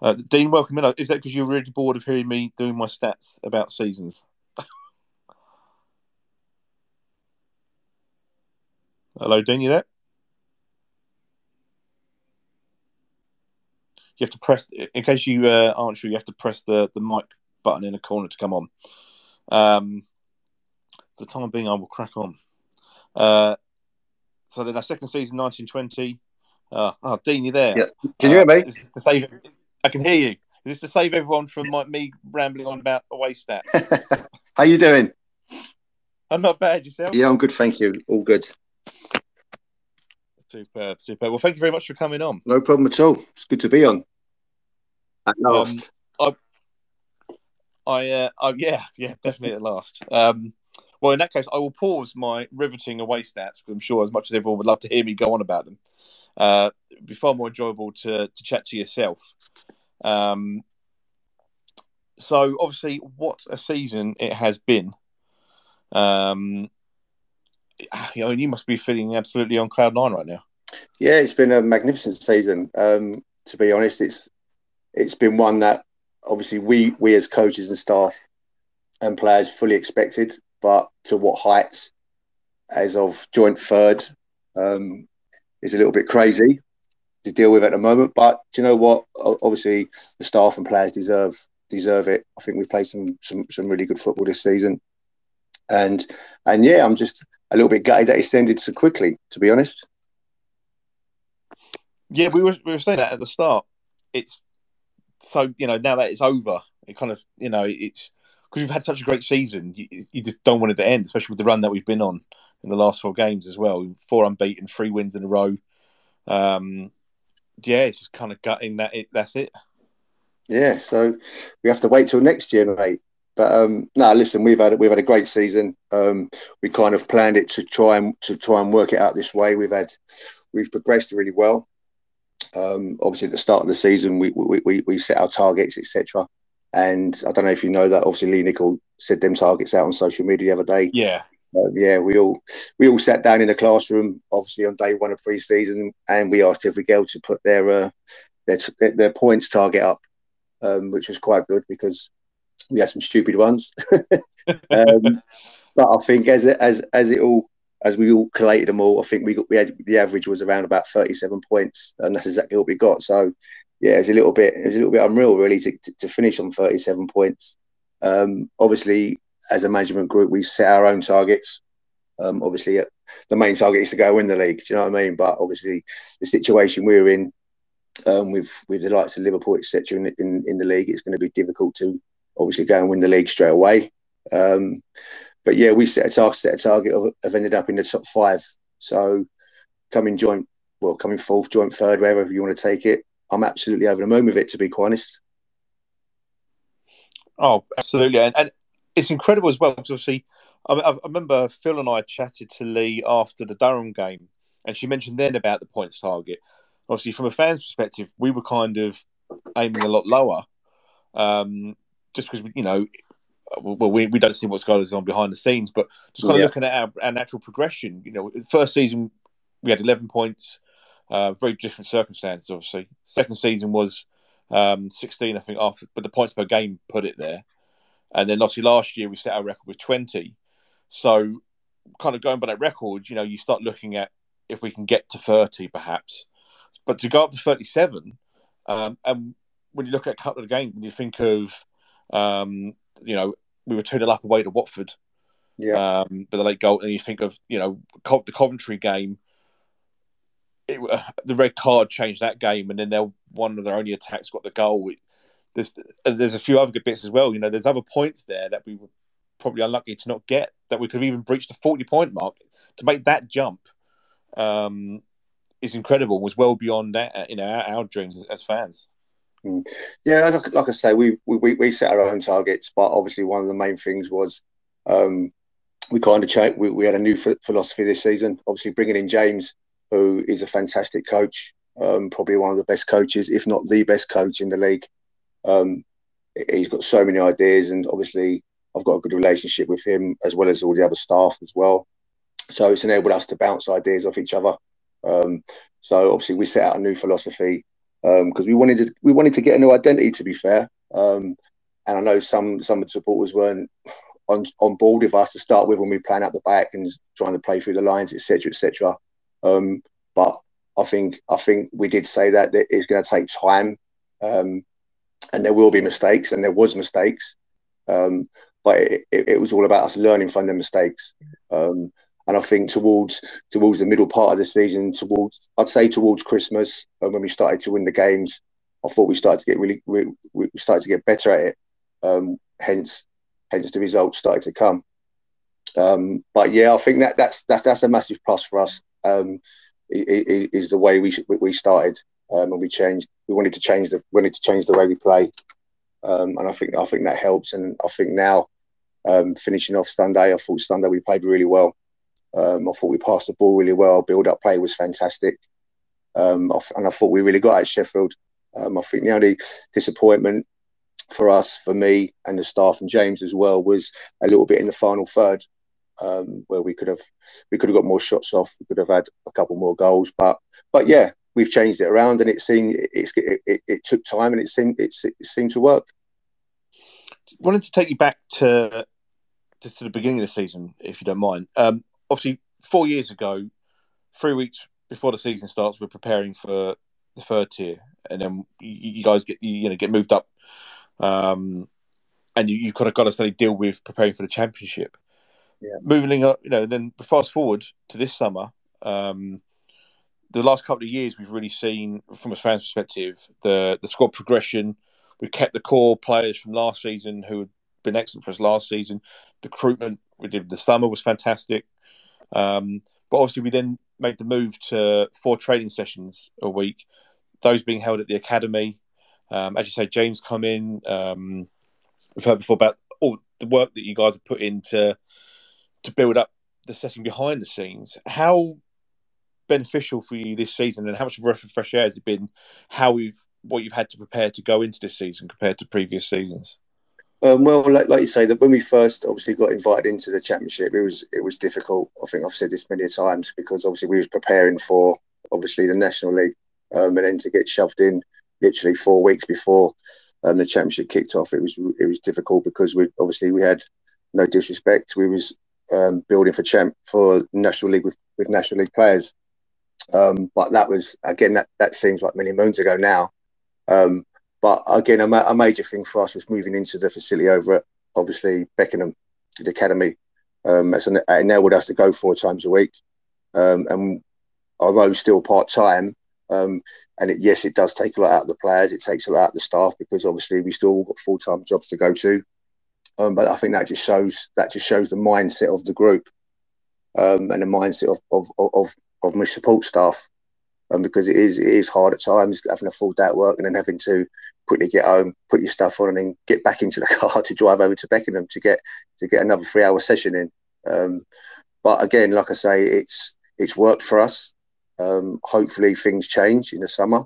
[SPEAKER 1] uh, Dean, welcome in. Is that because you're really bored of hearing me doing my stats about seasons? Hello, Dean, you there? you have to press in case you uh, aren't sure. You have to press the the mic button in a corner to come on. Um, for the time being, I will crack on. Uh, so then our second season, 1920. Uh, oh, Dean, you there?
[SPEAKER 3] Yeah. Can you hear me?
[SPEAKER 1] To save, I can hear you. Is this to save everyone from my, me rambling on about away stats?
[SPEAKER 3] How you doing?
[SPEAKER 1] I'm not bad. Yourself?
[SPEAKER 3] Yeah, I'm good. Thank you. All good.
[SPEAKER 1] Superb, superb. Well, thank you very much for coming on.
[SPEAKER 3] No problem at all. It's good to be on. At last.
[SPEAKER 1] Um, I, uh, I, yeah, yeah, definitely at last. Um, well, in that case, I will pause my riveting away stats because I'm sure, as much as everyone would love to hear me go on about them, uh, it'd be far more enjoyable to to chat to yourself. Um, so, obviously, what a season it has been. Um, you know, you must be feeling absolutely on cloud nine right now.
[SPEAKER 3] Yeah, it's been a magnificent season. Um, to be honest, it's it's been one that obviously we we as coaches and staff and players fully expected, but to what heights as of joint third um, is a little bit crazy to deal with at the moment. But do you know what? Obviously, the staff and players deserve deserve it. I think we've played some some, some really good football this season, and and yeah, I'm just a little bit gutted that it's ended so quickly. To be honest.
[SPEAKER 1] Yeah, we were we were saying that at the start. It's so you know now that it's over, it kind of you know it's because we've had such a great season. You, you, just don't want it to end, especially with the run that we've been on in the last four games as well. Four unbeaten, three wins in a row. Um, yeah, it's just kind of gutting that it. That's it.
[SPEAKER 3] Yeah, so we have to wait till next year, mate. But um, no, listen, we've had we've had a great season. Um, we kind of planned it to try and to try and work it out this way. We've had we've progressed really well. Um, obviously, at the start of the season, we we, we, we set our targets, etc. And I don't know if you know that. Obviously, Leigh Nicol said them targets out on social media the other day.
[SPEAKER 1] Yeah,
[SPEAKER 3] uh, yeah. We all we all sat down in the classroom, obviously on day one of pre-season, and we asked every girl to put their uh, their their points target up, um, which was quite good because we had some stupid ones. um, but I think as it, as as it all as we all collated them all, I think we got, we had the average was around about 37 points, and that's exactly what we got. So, yeah, it's a little bit it was a little bit unreal really to, to, to finish on 37 points. Um, obviously, as a management group, we set our own targets. Um, obviously, uh, the main target is to go win the league. Do you know what I mean? But obviously, the situation we're in um, with with the likes of Liverpool, etc., in, in, in the league, it's going to be difficult to obviously go and win the league straight away. Um, but yeah, we set a target, set a target of, of ended up in the top five. So coming joint, well, coming fourth, joint third, wherever you want to take it. I'm absolutely over the moon with it, to be quite honest.
[SPEAKER 1] Oh, absolutely, and, and it's incredible as well because obviously, I, I, remember Phil and I chatted to Leigh after the Durham game, and she mentioned then about the points target. Obviously, from a fan's perspective, we were kind of aiming a lot lower, um, just because you know well, we, we don't see what's going on behind the scenes, but just kind of yeah. looking at our, our, natural progression. You know, first season we had 11 points, uh, very different circumstances, obviously. Second season was um, 16, I think, after, but the points per game put it there. And then obviously last year we set our record with 20. So, kind of going by that record, you know, you start looking at if we can get to 30 perhaps. But to go up to 37, um, and when you look at a couple of the games, when you think of um, you know, we were 2 0 up away to Watford.
[SPEAKER 3] Yeah.
[SPEAKER 1] Um, but the late goal, and you think of, you know, the Coventry game, it, uh, the red card changed that game, and then they're one of their only attacks got the goal. There's, there's a few other good bits as well. You know, there's other points there that we were probably unlucky to not get that we could have even breached the 40 point mark to make that jump. Um, is incredible. Was well beyond that, you know, our, our dreams as, as fans.
[SPEAKER 3] Mm. Yeah, like, like, I say, we, we we set our own targets, but obviously one of the main things was um, we kind of changed. We, we had a new philosophy this season. Obviously, bringing in James, who is a fantastic coach, um, probably one of the best coaches, if not the best coach in the league. Um, he's got so many ideas, and obviously, I've got a good relationship with him as well as all the other staff as well. So it's enabled us to bounce ideas off each other. Um, so obviously, we set out a new philosophy because um, we wanted to we wanted to get a new identity. To be fair, um, and I know some some of the supporters weren't on on board with us to start with when we plan out the back and trying to play through the lines, etc., etc. Um, but I think I think we did say that, that it's going to take time, um, and there will be mistakes, and there was mistakes. Um, but it, it, it, was all about us learning from the mistakes. Um, and I think towards towards the middle part of the season, towards I'd say towards Christmas, uh, when we started to win the games, I thought we started to get really we, we started to get better at it. Um, hence, hence the results started to come. Um, but yeah, I think that that's that's that's a massive plus for us. Um, is the way we we started um, and we changed. We wanted to change the wanted to change the way we play, um, and I think I think that helps. And I think now um, finishing off Sunday, I thought Sunday we played really well. Um, I thought we passed the ball really well. Build up play was fantastic, um, and I thought we really got at Sheffield. Um, I think the only disappointment for us, for me, and the staff and James as well was a little bit in the final third um, where we could have we could have got more shots off. We could have had a couple more goals, but but yeah, we've changed it around, and it seemed it, it, it took time, and it seemed it, it seemed to work.
[SPEAKER 1] Wanted to take you back to just to the beginning of the season, if you don't mind. Um, obviously, four years ago, three weeks before the season starts, we're preparing for the third tier, and then you, you guys get you, know get moved up, um, and you, you kind of got to suddenly deal with preparing for the championship
[SPEAKER 3] yeah.
[SPEAKER 1] moving up, you know, then fast forward to this summer, um, the last couple of years we've really seen, from a fan's perspective, the the squad progression. We've kept the core players from last season who had been excellent for us last season. The recruitment we did the summer was fantastic. Um, but obviously, we then made the move to four training sessions a week, those being held at the academy. Um, as you say, James come in. Um, we've heard before about all the work that you guys have put into to build up the setting behind the scenes. How beneficial for you this season, and how much of fresh air has it been? How we've what you've had to prepare to go into this season compared to previous seasons?
[SPEAKER 3] Um, well, like, like, you say, that when we first obviously got invited into the championship, it was it was difficult. I think I've said this many times because obviously we was preparing for obviously the National League, um, and then to get shoved in literally four weeks before um, the championship kicked off, it was it was difficult because we obviously we had no disrespect. We was um, building for champ for National League with, with National League players. Um, but that was again that, that seems like many moons ago now. Um, but again, a, ma- a, major thing for us was moving into the facility over at obviously Beckenham, the academy. Um, an, it enabled us to go four times a week, um, and although still part time, um, and it, yes, it does take a lot out of the players. It takes a lot out of the staff because obviously we still got full time jobs to go to. Um, but I think that just shows that just shows the mindset of the group um, and the mindset of of, of, of my support staff. Um, because it is it is hard at times having a full day at work and then having to quickly get home, put your stuff on, and then get back into the car to drive over to Beckenham to get to get another three hour session in. Um, but again, like I say, it's it's worked for us. Um, hopefully, things change in the summer.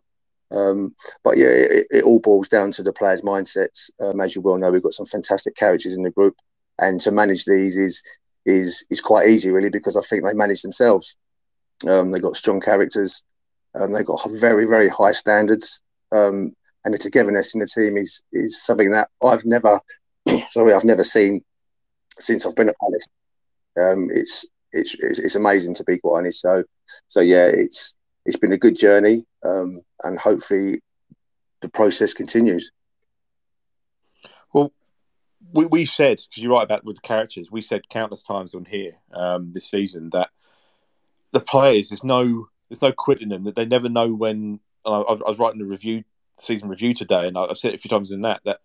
[SPEAKER 3] Um, but yeah, it, it, all boils down to the players' mindsets. Um, as you well know, we've got some fantastic characters in the group, and to manage these is is is quite easy, really, because I think they manage themselves. Um, they've got strong characters. Um, they've got very very high standards, um, and the togetherness in the team is is something that I've never sorry I've never seen since I've been at Palace. Um, it's, it's it's amazing to be quite honest. So so yeah, it's it's been a good journey, um, and hopefully the process continues.
[SPEAKER 1] Well, we we said because you're right about with the characters. We said countless times on here um, this season that the players there's no there's no quitting them. That they never know when. I, I, was writing a review season review today, and I've said it a few times in that that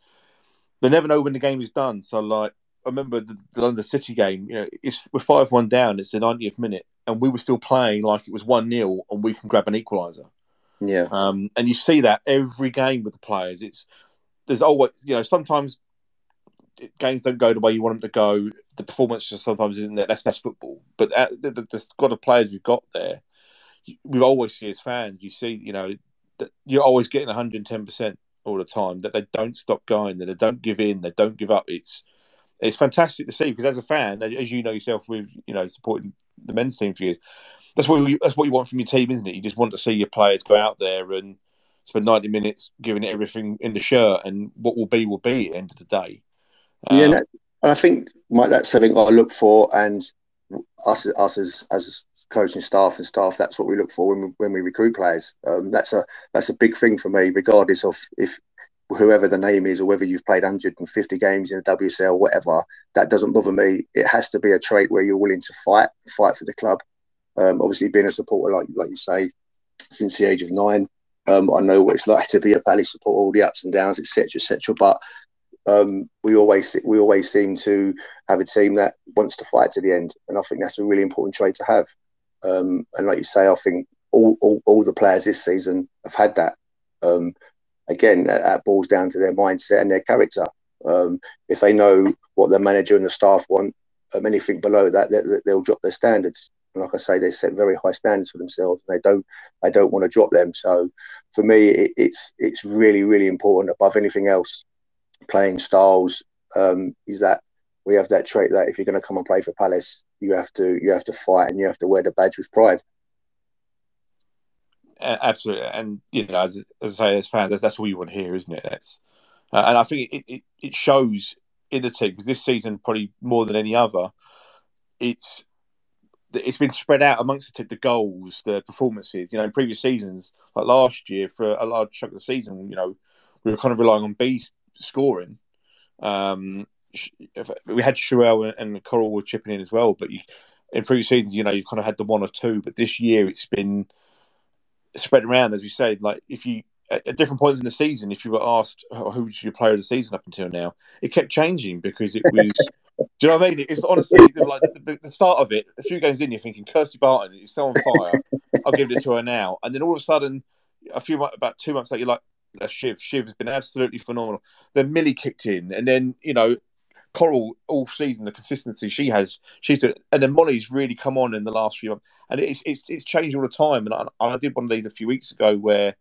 [SPEAKER 1] they never know when the game is done. So like I remember the, the London City game. You know, it's we're five one down. It's the 90th minute, and we were still playing like it was one 0 and we can grab an equaliser.
[SPEAKER 3] Yeah.
[SPEAKER 1] Um, and you see that every game with the players. It's there's always you know sometimes games don't go the way you want them to go. The performance just sometimes isn't there. That's that's football. But the, the, the squad of players we've got there, we always see as fans. You see, you know, that you're always getting 110 percent all the time. That they don't stop going. That they don't give in. They don't give up. It's it's fantastic to see because as a fan, as you know yourself, with you know supporting the men's team for years, that's what you, that's what you want from your team, isn't it? You just want to see your players go out there and spend ninety minutes giving it everything in the shirt, and what will be will be at the end of the day.
[SPEAKER 3] Um, yeah, and I think that's something I look for, and us us as as coaching staff and staff, that's what we look for when we, when we recruit players. Um, that's a that's a big thing for me, regardless of if whoever the name is, or whether you've played 150 games in the WSL, whatever, that doesn't bother me. It has to be a trait where you're willing to fight, fight for the club. Um, obviously, being a supporter, like like you say, since the age of nine, um, I know what it's like to be a Valley supporter, all the ups and downs, etc., etc. But um, we always we always seem to have a team that wants to fight to the end, and I think that's a really important trait to have. Um, and like you say, I think all, all, all the players this season have had that. Um, again, that, that, boils down to their mindset and their character. Um, if they know what their manager and the staff want, um, anything below that, they, will drop their standards. And like I say, they set very high standards for themselves. They don't, they don't want to drop them. So, for me, it, it's it's really, really important above anything else. Playing styles um, is that we have that trait that if you're going to come and play for Palace, you have to you have to fight and you have to wear the badge with pride.
[SPEAKER 1] Absolutely, and you know, as, as I say, as fans, that's, that's all you want to hear, isn't it? That's, uh, and I think it, it, it shows in the team because this season, probably more than any other, it's it's been spread out amongst the, the goals, the performances. You know, in previous seasons, like last year, for a large chunk of the season, you know, we were kind of relying on B scoring. Um, we had Sherrell and Coral were chipping in as well, but you, in previous seasons, you know, you've kind of had the one or two. But this year, it's been spread around, as you said. Like if you at, different points in the season, if you were asked oh, who was your player of the season up until now, it kept changing because it was. do you know what I mean? It's honestly like the, the, start of it. A few games in, you're thinking Kirsty Barton is still on fire. I'll give it to her now, and then all of a sudden, a few about two months later, you're like, Shiv. Shiv has been absolutely phenomenal. Then Millie kicked in, and then you know Coral all season, the consistency she has, she's doing, and then Molly's really come on in the last few months, and it's it's, it's changed all the time. And I, I did one of these a few weeks ago where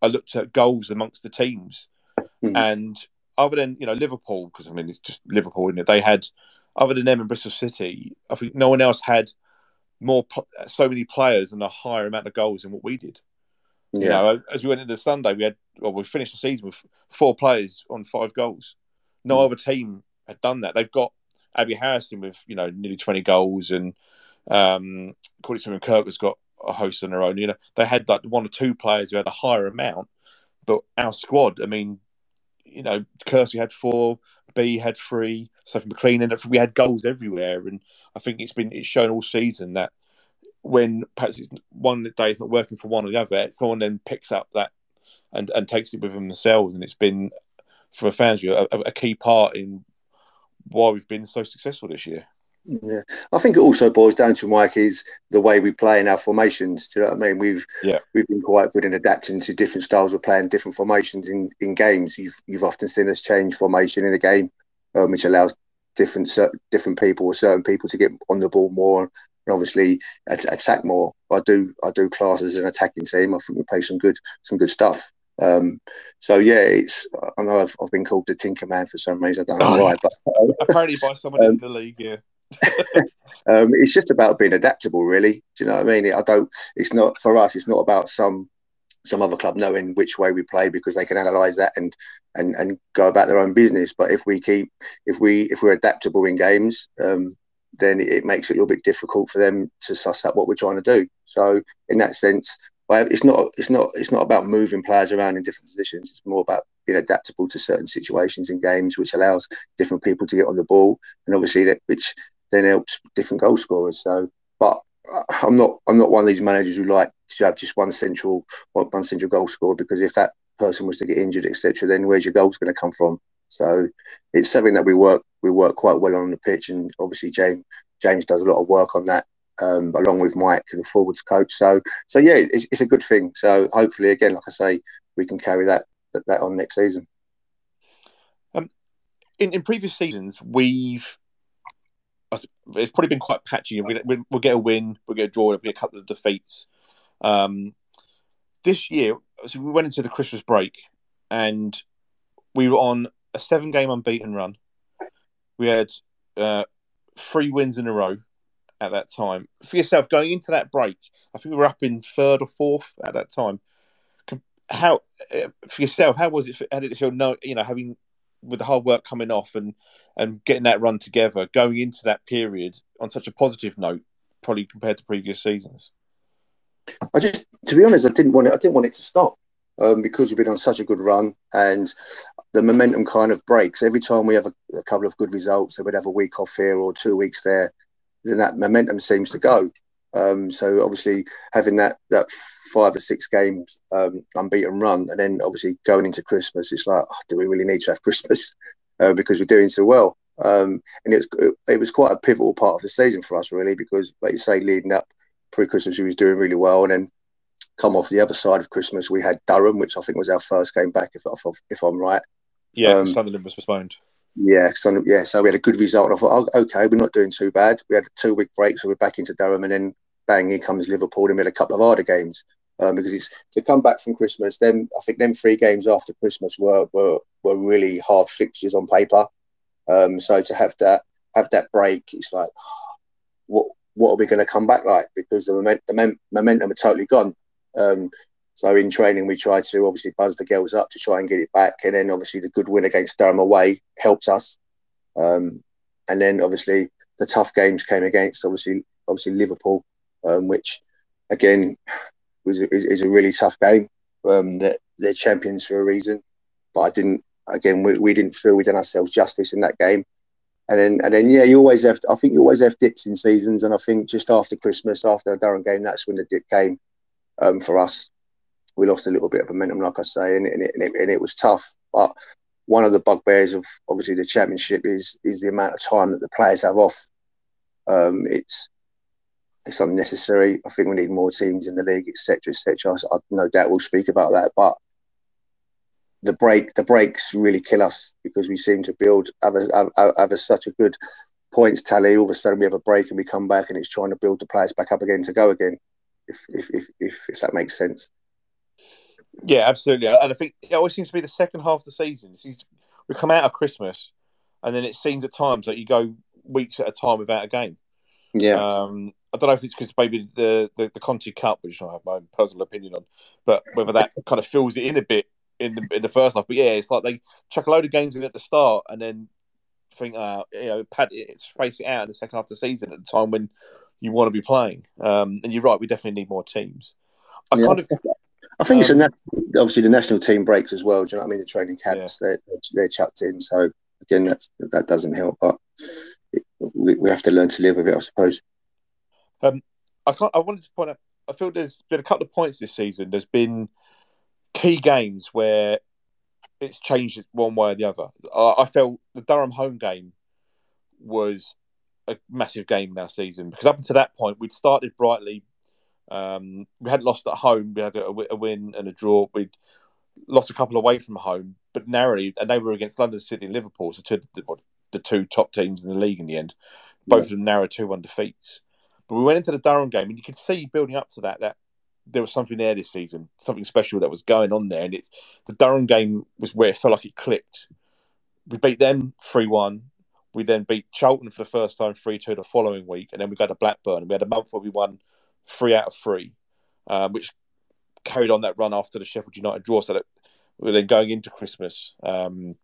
[SPEAKER 1] I looked at goals amongst the teams, mm-hmm. and other than you know Liverpool, because I mean it's just Liverpool, isn't it? They had other than them and Bristol City, I think no one else had more so many players and a higher amount of goals than what we did. Yeah. You know, as we went into Sunday, we had well, we finished the season with four players on five goals. No mm. other team had done that. They've got Abi Harrison with you know nearly twenty goals, and um, Courtney Sweetman-Kirk has got a host on their own. You know, they had like one or two players who had a higher amount, but our squad, I mean, you know, Kirsty had four, B had three, Sophie McLean, and we had goals everywhere. And I think it's been it's shown all season that when perhaps it's one day is not working for one or the other, someone then picks up that and, and takes it with them themselves, and it's been for a fans view a, a key part in why we've been so successful this year.
[SPEAKER 3] Yeah, I think it also boils down to Mike is the way we play in our formations. Do you know what I mean? We've yeah. we've been quite good in adapting to different styles of playing, different formations in, in games. You've you've often seen us change formation in a game, um, which allows different different people or certain people to get on the ball more and obviously attack more. I do I do class as an attacking team. I think we play some good some good stuff. Um, so yeah, it's I know I've, I've been called the Tinker Man for some reason. I don't know oh, why, but
[SPEAKER 1] uh, apparently by someone um, in the league, yeah.
[SPEAKER 3] um, it's just about being adaptable, really. Do you know what I mean? I don't. It's not for us. It's not about some some other club knowing which way we play because they can analyze that and and and go about their own business. But if we keep if we if we're adaptable in games, um, then it makes it a little bit difficult for them to suss out what we're trying to do. So in that sense, it's not it's not it's not about moving players around in different positions. It's more about being adaptable to certain situations in games, which allows different people to get on the ball, and obviously that which then helps different goal scorers. So, but I'm not I'm not one of these managers who like to have just one central one central goal scorer because if that person was to get injured, etc., then where's your goals going to come from? So it's something that we work we work quite well on the pitch, and obviously James James does a lot of work on that um, along with Mike the forwards coach. So, so yeah, it's, it's, a good thing. So hopefully, again, like I say, we can carry that that, that on next season.
[SPEAKER 1] Um, in, in previous seasons, we've it's probably been quite patchy. We, we, will get a win, we'll get a draw, we'll get a couple of defeats. Um, this year, so we went into the Christmas break, and we were on a seven-game unbeaten run. We had uh, three wins in a row at that time. For yourself, going into that break, I think we were up in third or fourth at that time. How uh, for yourself? How was it? How did it feel? No, you know, having with the hard work coming off and and getting that run together, going into that period on such a positive note, probably compared to previous seasons.
[SPEAKER 3] I just, to be honest, I didn't want it. I didn't want it to stop um, because we've been on such a good run, and the momentum kind of breaks every time we have a, a couple of good results. So we'd have a week off here or two weeks there, then that momentum seems to go. Um, so obviously having that that five or six games um, unbeaten run, and then obviously going into Christmas, it's like, oh, do we really need to have Christmas? uh, because we're doing so well. Um, and it was it was quite a pivotal part of the season for us, really, because like you say, leading up pre Christmas, we was doing really well, and then come off the other side of Christmas, we had Durham, which I think was our first game back, if if, if I'm right.
[SPEAKER 1] Yeah, um, Sunderland was postponed.
[SPEAKER 3] Yeah, so, yeah. So we had a good result. I thought, oh, okay, we're not doing too bad. We had a two week break, so we're back into Durham, and then bang, here comes Liverpool. And we had a couple of harder games um, because it's to come back from Christmas. Then I think them three games after Christmas were were, were really hard fixtures on paper. Um, so to have that have that break, it's like, what what are we going to come back like? Because the, moment, the momentum are totally gone. Um, so in training, we try to obviously buzz the girls up to try and get it back, and then obviously the good win against Durham away helps us. Um, and then obviously the tough games came against obviously obviously Liverpool, um, which again was is, is, a really tough game. Um, that they're champions for a reason, but I didn't. Again, we, we didn't feel we done ourselves justice in that game. And then, and then, yeah, you always have. I think you always have dips in seasons, and I think just after Christmas, after the Durham game, that's when the dip came um, for us we lost a little bit of momentum, like I say, and, and, it, and, it, and it was tough. But one of the bugbears of obviously the championship is is the amount of time that the players have off. Um, it's it's unnecessary. I think we need more teams in the league, etc., etc. I no doubt we'll speak about that, but the break the breaks really kill us because we seem to build have, a, have, have a, such a good points tally. All of a sudden we have a break and we come back and it's trying to build the players back up again to go again. If if if, if, if that makes sense.
[SPEAKER 1] Yeah, absolutely. And I think it always seems to be the second half of the season. we come out of Christmas, and then it seems at times that you go weeks at a time without a game.
[SPEAKER 3] Yeah.
[SPEAKER 1] Um, I don't know if it's because maybe the, the the Conti Cup, which I have my own personal opinion on, but whether that kind of fills it in a bit in the in the first half. But yeah, it's like they chuck a load of games in at the start and then think, uh, you know, pad it, space it out in the second half of the season at the time when you want to be playing. Um, and you're right, we definitely need more teams. I
[SPEAKER 3] yeah. kind of I think um, it's a um, obviously the national team breaks as well. Do you know what I mean? The training camps yeah. they're, they're chucked in, so again that's that doesn't help. But we, we have to learn to live with it, I suppose.
[SPEAKER 1] Um, I can't. I wanted to point out. I feel there's been a couple of points this season. There's been key games where it's changed one way or the other. I, I felt the Durham home game was a massive game in our season because up until that point we'd started brightly, um, we hadn't lost at home. We had a, a, win and a draw. We'd lost a couple away from home, but narrowly, and they were against London City and Liverpool, so two, the, the two top teams in the league in the end. Both yeah. of them narrow two-one defeats. But we went into the Durham game, and you could see building up to that that there was something there this season, something special that was going on there. And it, the Durham game was where it felt like it clicked. We beat them three-one. We then beat Charlton for the first time three-two the following week, and then we got to Blackburn. And we had a month where we won three out of three, um, which carried on that run after the Sheffield United draw. So that we are then going into Christmas um,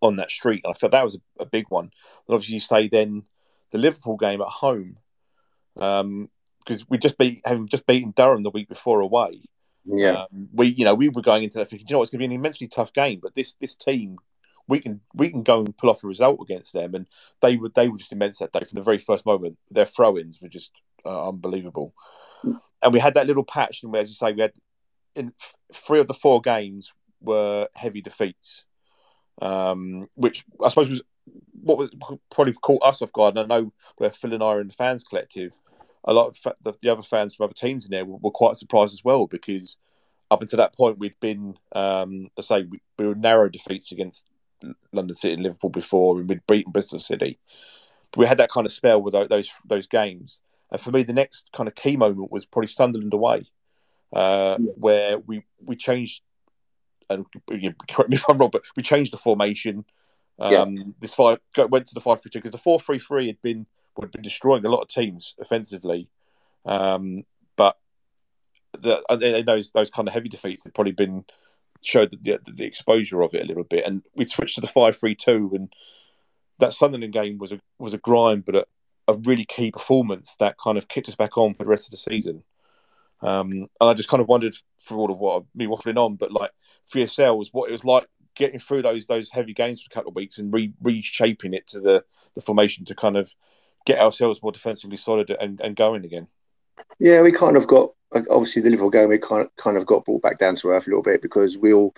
[SPEAKER 1] on that streak. And I thought that was a, a, big one. And obviously, you say then the Liverpool game at home because um, we just beat having just beaten Durham the week before away.
[SPEAKER 3] Yeah, um,
[SPEAKER 1] we you know we were going into that thinking, you know, it's going to be an immensely tough game, but this this team we can we can go and pull off a result against them, and they were they were just immense that day from the very first moment. Their throw-ins were just uh, unbelievable. And we had that little patch, and as you say, we had in three of the four games were heavy defeats, um, which I suppose was what was probably caught us off guard. And I know where Phil and I are in the fans collective, a lot of the, the, other fans from other teams in there were, were, quite surprised as well because up until that point we'd been, um, I say, we, we were narrow defeats against London City and Liverpool before, and we'd beaten Bristol City. But we had that kind of spell with those those games. And for me, the next kind of key moment was probably Sunderland away, uh, yeah. where we we changed. And correct me if I'm wrong, but we changed the formation. Um, yeah. This five went to the five three two because the four three three had been had been destroying a lot of teams offensively, um, but the, those those kind of heavy defeats had probably been showed the, the, the exposure of it a little bit, and we switched to the five three two, and that Sunderland game was a was a grind, but a, a really key performance that kind of kicked us back on for the rest of the season. Um, and I just kind of wondered, for all of what me waffling on, but like for yourselves, what it was like getting through those those heavy games for a couple of weeks and re- reshaping it to the the formation to kind of get ourselves more defensively solid and, and going again.
[SPEAKER 3] Yeah, we kind of got obviously the Liverpool game. We kind of, kind of got brought back down to earth a little bit because we all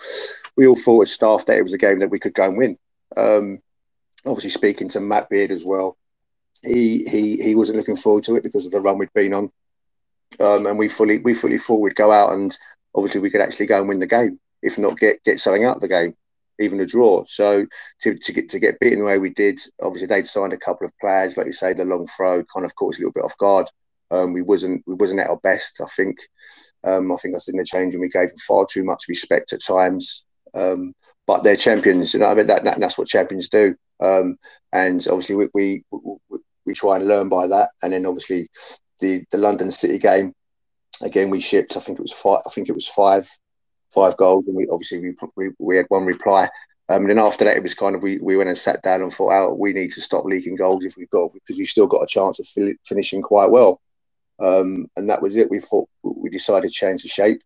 [SPEAKER 3] we all thought as staff that it was a game that we could go and win. Um, obviously, speaking to Matt Beard as well, he he he wasn't looking forward to it because of the run we'd been on, um, and we fully we fully thought we'd go out and obviously we could actually go and win the game, if not get get something out of the game, even a draw. So to, to get to get beaten the way we did, obviously they'd signed a couple of players, like you say, the long throw kind of caught us a little bit off guard. Um, we wasn't we wasn't at our best. I think um, I think said in the change and we gave them far too much respect at times. Um, but they're champions, you know. I mean that, that that's what champions do. Um, and obviously we, we, we we try and learn by that. And then obviously the the London City game again we shipped. I think it was five. I think it was five five goals, and we obviously we we, we had one reply. Um, and then after that, it was kind of we, we went and sat down and thought, out oh, we need to stop leaking goals if we've got because we've still got a chance of finishing quite well. Um, and that was it. We thought we decided to change the shape.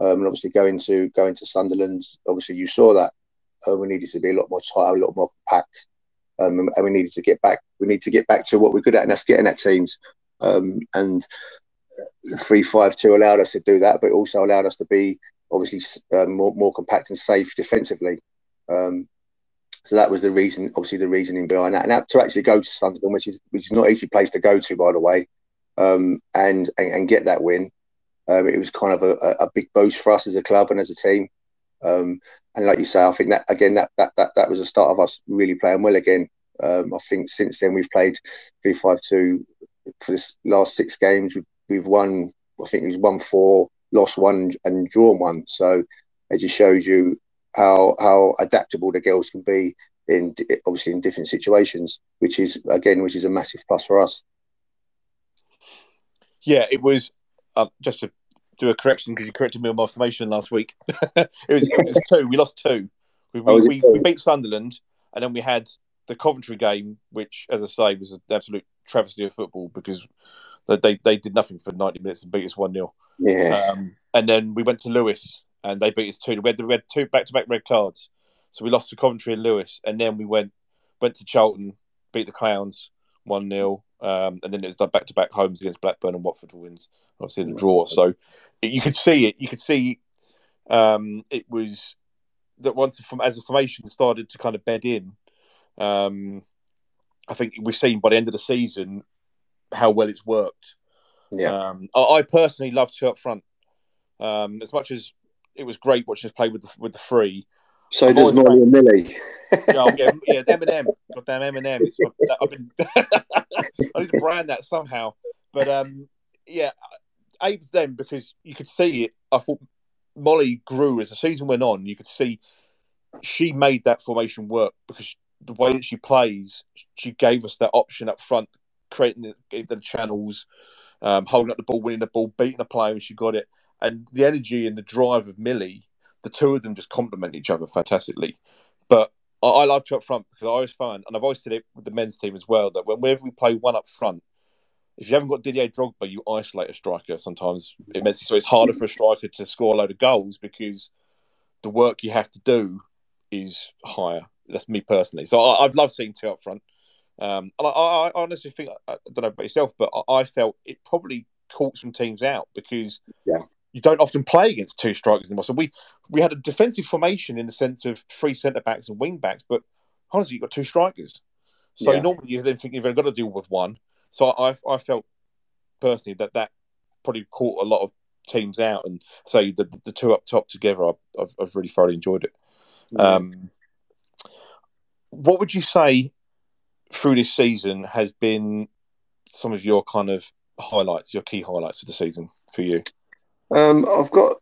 [SPEAKER 3] Um, and obviously going to going to Sunderland, obviously you saw that uh, we needed to be a lot more tight, a lot more compact, um, and we needed to get back. We need to get back to what we're good at, and that's getting at teams. Um, and three five two allowed us to do that, but also allowed us to be obviously uh, more more compact and safe defensively. Um, so that was the reason, obviously the reasoning behind that, and to actually go to Sunderland, which is which is not an easy place to go to, by the way, um, and, and, and get that win. Um, it was kind of a, a, big boost for us as a club and as a team. Um, and like you say, I think that again that, that that that was the start of us really playing well again. Um, I think since then we've played three five two for the last six games. We've, we've won. I think it was one four, lost one, and drawn one. So it just shows you how how adaptable the girls can be in obviously in different situations, which is again which is a massive plus for us.
[SPEAKER 1] Yeah, it was um, just to do a correction because you corrected me on my formation last week. it, was, it was two. We lost two. We, we, we, we, beat Sunderland, and then we had the Coventry game, which, as I say, was an absolute travesty of football because they they did nothing for ninety minutes and beat us one 0
[SPEAKER 3] Yeah.
[SPEAKER 1] Um, and then we went to Lewes, and they beat us two. We had, we had two back to back red cards, so we lost to Coventry and Lewes, and then we went went to Charlton, beat the Clowns one 0 um, and then it was back to back homes against Blackburn and Watford wins. Obviously, the draw. So you could see it. You could see um, it was that once from as a formation started to kind of bed in. Um, I think we've seen by the end of the season how well it's worked.
[SPEAKER 3] Yeah.
[SPEAKER 1] Um, I, I, personally love two up front. Um, as much as it was great watching us play with the, with the three,
[SPEAKER 3] so I've does Molly and Millie.
[SPEAKER 1] yeah, yeah, yeah, Eminem. Goddamn Eminem. It's, I've been. I need to brand that somehow. But um, yeah, Abe's them because you could see it. I thought Molly grew as the season went on. You could see she made that formation work because the way that she plays, she gave us that option up front, creating the, the channels, um, holding up the ball, winning the ball, beating a player when she got it, and the energy and the drive of Millie the two of them just complement each other fantastically. But I, I love to up front because I always find, and I've always said it with the men's team as well, that whenever we play one up front, if you haven't got Didier Drogba, you isolate a striker. Sometimes immensely, so it's harder for a striker to score a load of goals because the work you have to do is higher. That's me personally. So I, have loved seeing two up front. Um, and I, I, honestly think I don't know about yourself, but I, I felt it probably caught some teams out because
[SPEAKER 3] yeah
[SPEAKER 1] you don't often play against two strikers anymore. So we we had a defensive formation in the sense of three centre backs and wing backs, but honestly, you've got two strikers. So yeah. normally you then think you've got to deal with one. So I I felt personally that that probably caught a lot of teams out, and so the the two up top together, I've I've, I've really thoroughly enjoyed it. Um, what would you say through this season has been some of your kind of highlights, your key highlights of the season for you?
[SPEAKER 3] Um, I've got.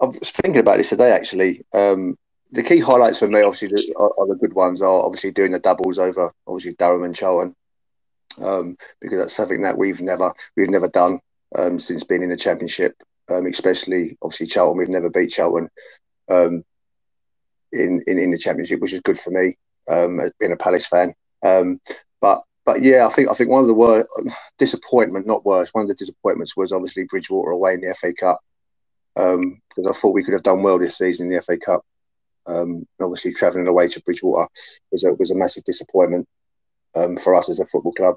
[SPEAKER 3] I was thinking about this today actually. Um, the key highlights for me, obviously, the, are, are, the good ones. Are obviously doing the doubles over, obviously Durham and Charlton, um, because that's something that we've never we've never done um, since being in the championship. Um, especially, obviously, Charlton. We've never beat Charlton um, in, in in the championship, which is good for me as being a Palace fan. but but yeah, I think I think one of the worst disappointment, not worst, one of the disappointments was obviously Bridgwater away in the FA Cup because um, I thought we could have done well this season in the FA Cup. Um, obviously, travelling away to Bridgwater was a was a massive disappointment um, for us as a football club.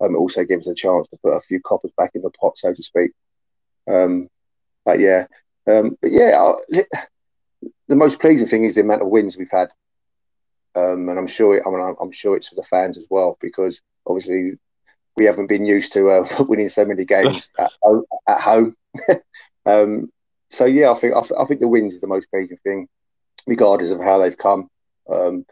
[SPEAKER 3] Um, it also gives us a chance to put a few coppers back in the pot, so to speak. Um, but yeah, um, but yeah, the most pleasing thing is the amount of wins we've had um, and I'm sure it, I mean, I'm sure it's for the fans as well because obviously we haven't been used to uh, winning so many games at, at home. um, so yeah, I think I, I, think the wins is the most pleasing thing, regardless of how they've come. Um,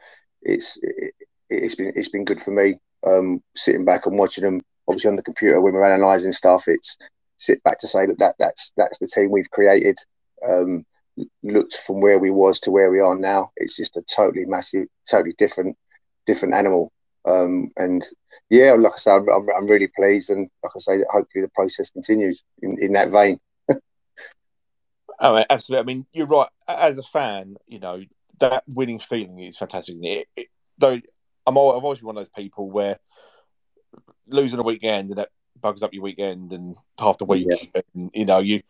[SPEAKER 3] it's it, has been it's been good for me um, sitting back and watching them. Obviously on the computer when we're analysing stuff, it's sit back to say that, that that's that's the team we've created. Um, looked from where we was to where we are now. It's just a totally massive, totally different different animal. Um, and yeah, like I said, I'm, I'm, really pleased, and like I say, that hopefully the process continues in, in that vein.
[SPEAKER 1] Oh, absolutely. I mean, you're right. As a fan, you know that winning feeling is fantastic. It, it, though I'm, always, I've always been one of those people where losing a weekend and that bugs up your weekend and half the week, yeah. and you know you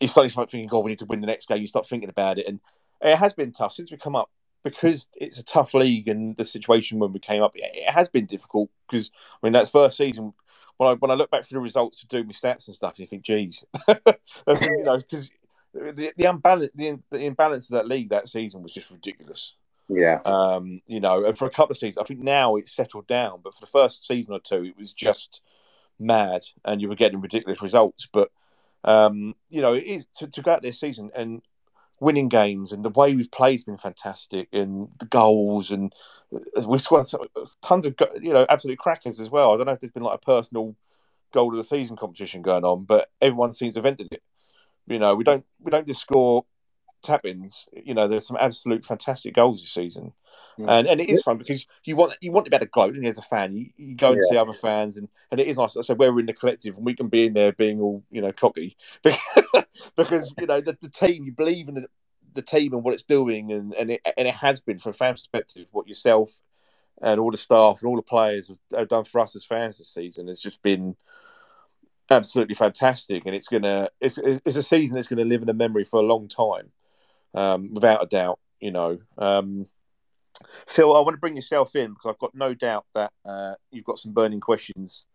[SPEAKER 1] you start thinking, "Oh, we need to win the next game." You start thinking about it, and it has been tough since we come up because it's a tough league and the situation when we came up, it has been difficult because I mean that first season. When I when I look back through the results of doing my stats and stuff, and you think, "Geez," you know, because the the imbalance the, the imbalance of that league that season was just ridiculous.
[SPEAKER 3] Yeah.
[SPEAKER 1] Um, you know, and for a couple of seasons, I think now it's settled down, but for the first season or two, it was just mad, and you were getting ridiculous results. But um, you know, it is to, to go out this season and winning games and the way we've played has been fantastic and the goals and uh, we've scored tons of you know absolute crackers as well. I don't know if there's been like a personal goal of the season competition going on, but everyone seems to have entered it. You know, we don't we don't just score tap-ins. You know, there's some absolute fantastic goals this season. Mm. And and it is fun because you want you want to be able to gloat, and as a fan, you, you go and yeah. see other fans, and, and it is nice. I so said we're in the collective, and we can be in there being all you know cocky because you know the, the team you believe in the, the team and what it's doing, and and it and it has been from a fan perspective what yourself and all the staff and all the players have, have done for us as fans this season has just been absolutely fantastic, and it's gonna it's it's a season that's to live in the memory for a long time, um, without a doubt. You know. Um, Phil, I want to bring yourself in because I've got no doubt that uh, you've got some burning questions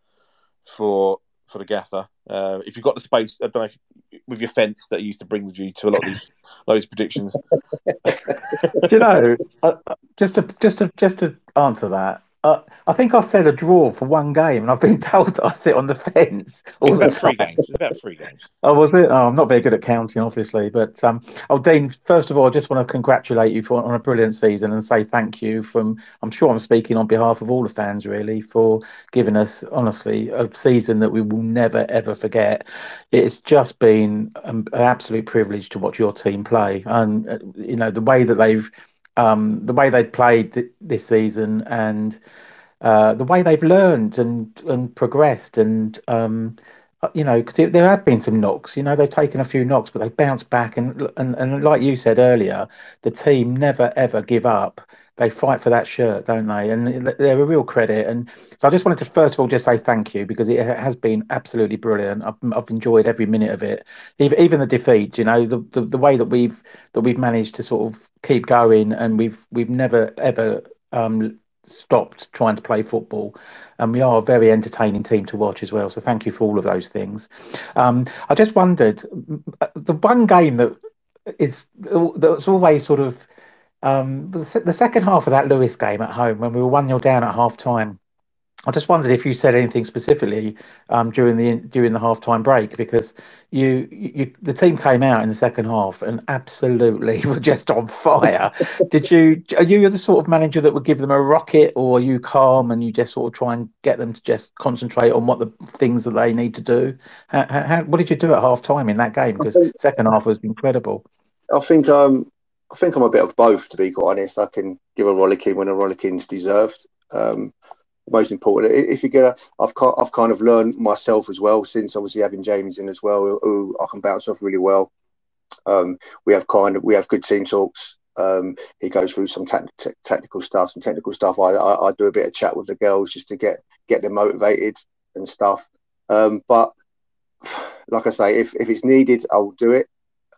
[SPEAKER 1] for for the gaffer. Uh, if you've got the space, I don't know if, with your fence that you used to bring with you to a lot of these those predictions.
[SPEAKER 2] you know, uh, just to just to just to answer that, uh, I think I said a draw for one game, and I've been told that I sit on the fence.
[SPEAKER 1] All it's about three games. It's about three games.
[SPEAKER 2] Oh, was it? Oh, I'm not very good at counting, obviously. But um, oh, Dean, first of all, I just want to congratulate you for on a brilliant season and say thank you. From I'm sure I'm speaking on behalf of all the fans, really, for giving us honestly a season that we will never ever forget. It's just been an absolute privilege to watch your team play, and uh, you know the way that they've um, the way they've played th- this season and uh, the way they've learned and and progressed and um, uh, you know because there have been some knocks you know they've taken a few knocks but they bounced back and, and and like you said earlier the team never ever give up. They fight for that shirt don't they? And they're a real credit. And so I just wanted to first of all just say thank you because it has been absolutely brilliant. I've, I've enjoyed every minute of it. Even, even the defeat you know the, the the way that we've that we've managed to sort of keep going, and we've we've never ever um, stopped trying to play football, and we are a very entertaining team to watch as well. So thank you for all of those things. Um, I just wondered the one game that is that's always sort of um, the, the second half of that Lewes game at home when we were one 0 down at half time I just wondered if you said anything specifically um, during the during the halftime break because the team came out in the second half and absolutely were just on fire. Did you are you the sort of manager that would give them a rocket, or are you calm and you just sort of try and get them to just concentrate on what the things that they need to do? How, how, what did you do at half time in that game? Because second half was incredible.
[SPEAKER 3] I think um, I think I'm a bit of both to be quite honest. I can give a rollicking when a rollicking's deserved. Most important. If you get, a, I've I've kind of learned myself as well since obviously having James in as well, who I can bounce off really well. Um, we have kind of we have good team talks. Um, he goes through some te- te- technical stuff, some technical stuff. I, I, I do a bit of chat with the girls just to get get them motivated and stuff. Um, but like I say, if if it's needed, I'll do it.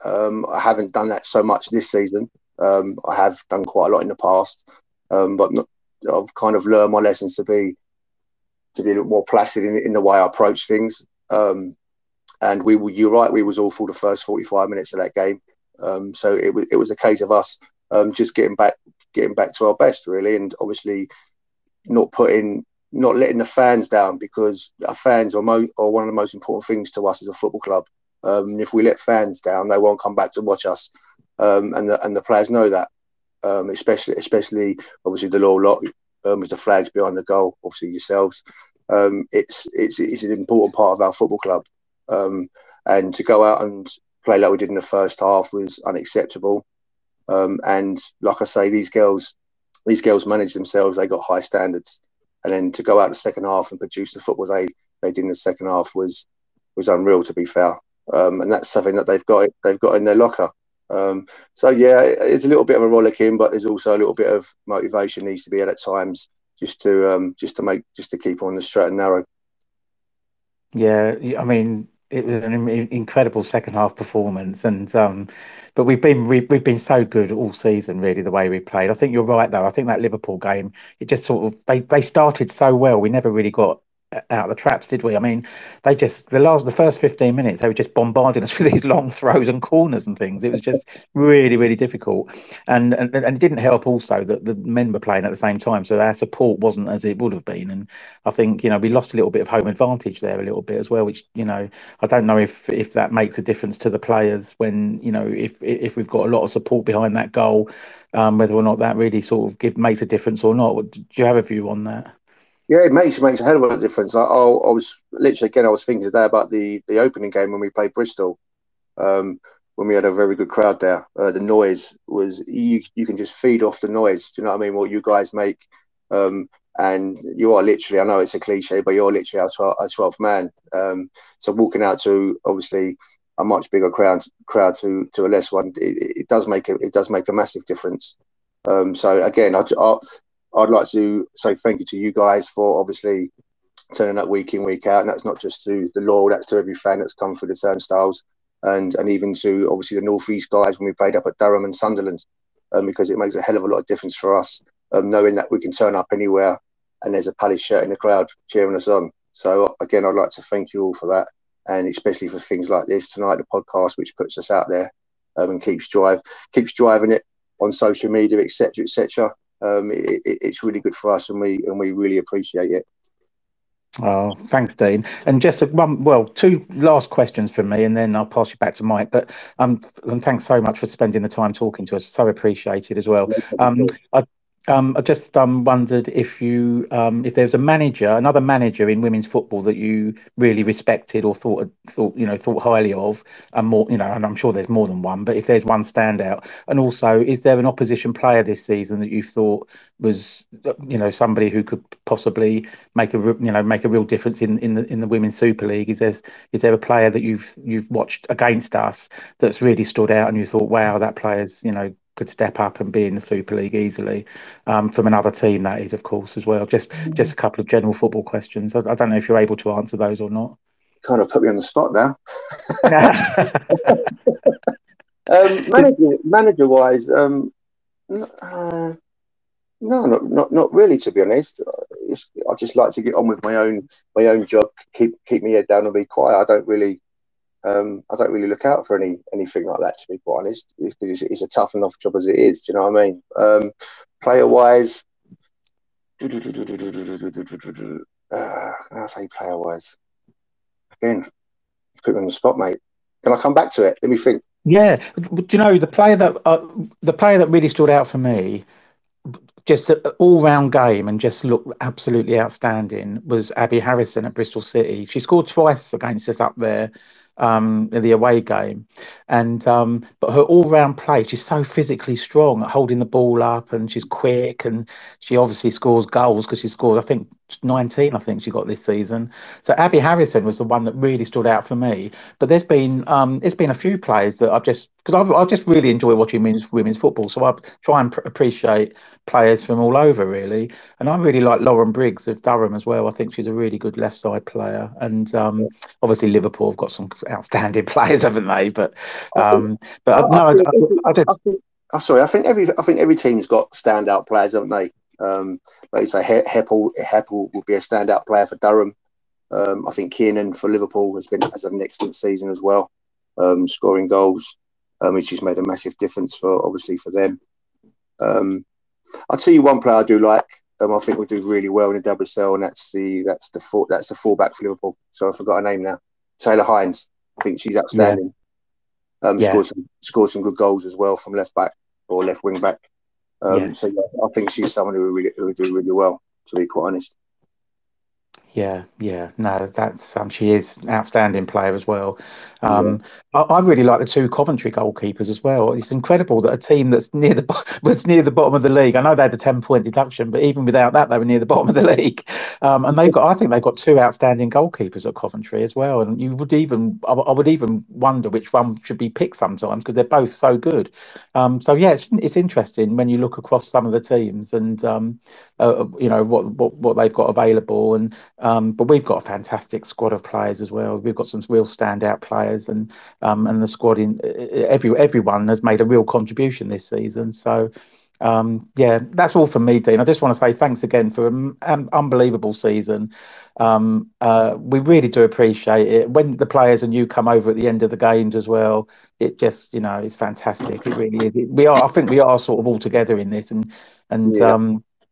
[SPEAKER 3] Um, I haven't done that so much this season. Um, I have done quite a lot in the past, um, but not, I've kind of learned my lessons to be to be a bit more placid in, in the way I approach things. Um, and we were, you're right, we was awful the first 45 minutes of that game. Um, so it was, it was a case of us um, just getting back, getting back to our best really, and obviously not putting not letting the fans down because our fans are, mo- are one of the most important things to us as a football club. Um, if we let fans down, they won't come back to watch us, um, and the and the players know that. Um, especially, especially obviously the low lot um, with the flags behind the goal. Obviously yourselves, um, it's it's it's an important part of our football club, um, and to go out and play like we did in the first half was unacceptable. Um, and like I say, these girls, these girls manage themselves. They got high standards, and then to go out the second half and produce the football they they did in the second half was was unreal. To be fair, um, and that's something that they've got they've got in their locker. Um, so yeah, it's a little bit of a rollicking, but there's also a little bit of motivation needs to be had at times just to um, just to make just to keep on the straight and narrow.
[SPEAKER 2] Yeah, I mean, it was an incredible second half performance, and um, but we've been we, have been so good all season, really, the way we played. I think you're right, though. I think that Liverpool game, it just sort of they they started so well. We never really got out of the traps, did we? I mean, they just the last the first fifteen minutes they were just bombarding us with these long throws and corners and things. It was just really really difficult, and and, and it didn't help also that the men were playing at the same time, so our support wasn't as it would have been. And I think you know we lost a little bit of home advantage there a little bit as well, which you know I don't know if if that makes a difference to the players when you know if if we've got a lot of support behind that goal. Um, whether or not that really sort of give, makes a difference or not. Do you have a view on that?
[SPEAKER 3] Yeah, it makes makes a hell of a difference. I, I, I, was literally again, I was thinking today about the the opening game when we played Bristol, um, when we had a very good crowd there. Uh, the noise was you you can just feed off the noise. Do you know what I mean? What you guys make, um, and you are literally. I know it's a cliche, but you're literally our, twelfth man. Um, so walking out to obviously a much bigger crowd crowd to to a less one, it, it does make a, it does make a massive difference. Um, so again, I, I, I'd like to say thank you to you guys for obviously turning up week in, week out. And that's not just to the law, that's to every fan that's come through the turnstiles and, and even to obviously the North East guys when we played up at Durham and Sunderland, um, because it makes a hell of a lot of difference for us um, knowing that we can turn up anywhere and there's a Palace shirt in the crowd cheering us on. So, again, I'd like to thank you all for that. And especially for things like this tonight, the podcast, which puts us out there um, and keeps drive keeps driving it on social media, etc., etc um, it, it's really good for us, and we and we really appreciate it.
[SPEAKER 2] Oh, thanks, Dean. And just a, one, well, two last questions from me, and then I'll pass you back to Mike. But um, and thanks so much for spending the time talking to us. So appreciated as well. Um, I um, I just um, wondered if you, um, if there was a manager, another manager in women's football that you really respected or thought, thought you know, thought highly of, and more, you know, and I'm sure there's more than one. But if there's one standout, and also, is there an opposition player this season that you thought was, you know, somebody who could possibly make a, you know, make a real difference in in the in the women's Super League? Is there is there a player that you've you've watched against us that's really stood out, and you thought, wow, that player's, you know, could step up and be in the Super League easily um, from another team. That is, of course, as well. Just mm-hmm. just a couple of general football questions. I, I, don't know if you're able to answer those or not.
[SPEAKER 3] Kind of put me on the spot now. um, manager, manager wise, um, uh, no, not, not not really. To be honest, it's, I just like to get on with my own my own job. Keep keep my head down and be quiet. I don't really um, I don't really look out for any anything like that, to be quite honest, because it's, it's, a tough enough job as it is. Do you know what I mean? Um, player wise, uh, how say player wise? Again, put me on the spot, mate. Can I come back to it? Let me think.
[SPEAKER 2] Yeah, do you know the player that uh, the player that really stood out for me, just an all-round game and just looked absolutely outstanding was Abi Harrison at Bristol City. She scored twice against us up there um, in the away game. And um, but her all-round play, she's so physically strong at holding the ball up, and she's quick, and she obviously scores goals because she scored, I think, 19. I think she got this season. So Abi Harrison was the one that really stood out for me. But there's been um, there's been a few players that I've just because I've, I've just really enjoy watching women's, women's football. So I try and pr- appreciate players from all over really. And I really like Lauren Briggs of Durham as well. I think she's a really good left side player. And um, obviously Liverpool have got some outstanding players, haven't they? But um, but no, I, don't I, don't I, did.
[SPEAKER 3] Oh, sorry, I think every I think every team's got standout players, haven't they? Um, like you say, Hepple Hepple will be a standout player for Durham. Um, I think Kiernan for Liverpool has been has had an excellent season as well, um, scoring goals, um, which has made a massive difference for obviously for them. Um, I'll tell you one player I do like. Um, I think we do really well in the WSL, and that's the that's the full, that's the fullback for Liverpool. So I forgot her name now. Taylor Hinds. I think she's outstanding. Yeah. Um, yeah. scored some scored some good goals as well from left back or left wing back. Um. So yeah, I think she's someone who really who would do really well. To be quite honest.
[SPEAKER 2] Yeah, yeah, no, that's um, she is outstanding player as well. Um, yeah. I, I, really like the two Coventry goalkeepers as well. It's incredible that a team that's near the was near the bottom of the league. I know they had a ten point deduction, but even without that, they were near the bottom of the league. Um, and they've got, I think they've got two outstanding goalkeepers at Coventry as well. And you would even, I, I would even wonder which one should be picked sometimes because they're both so good. Um, so yeah, it's it's interesting when you look across some of the teams and um, uh, you know what what what they've got available and um, but we've got a fantastic squad of players as well. We've got some real standout players, and um, and the squad in every everyone has made a real contribution this season. So. Um, yeah, that's all from me, Dean. I just want to say thanks again for an unbelievable season. Um, uh, we really do appreciate it. When the players and you come over at the end of the games as well, it just, you know, it's fantastic. It really is. we are, I think we are sort of all together in this and, and, yeah.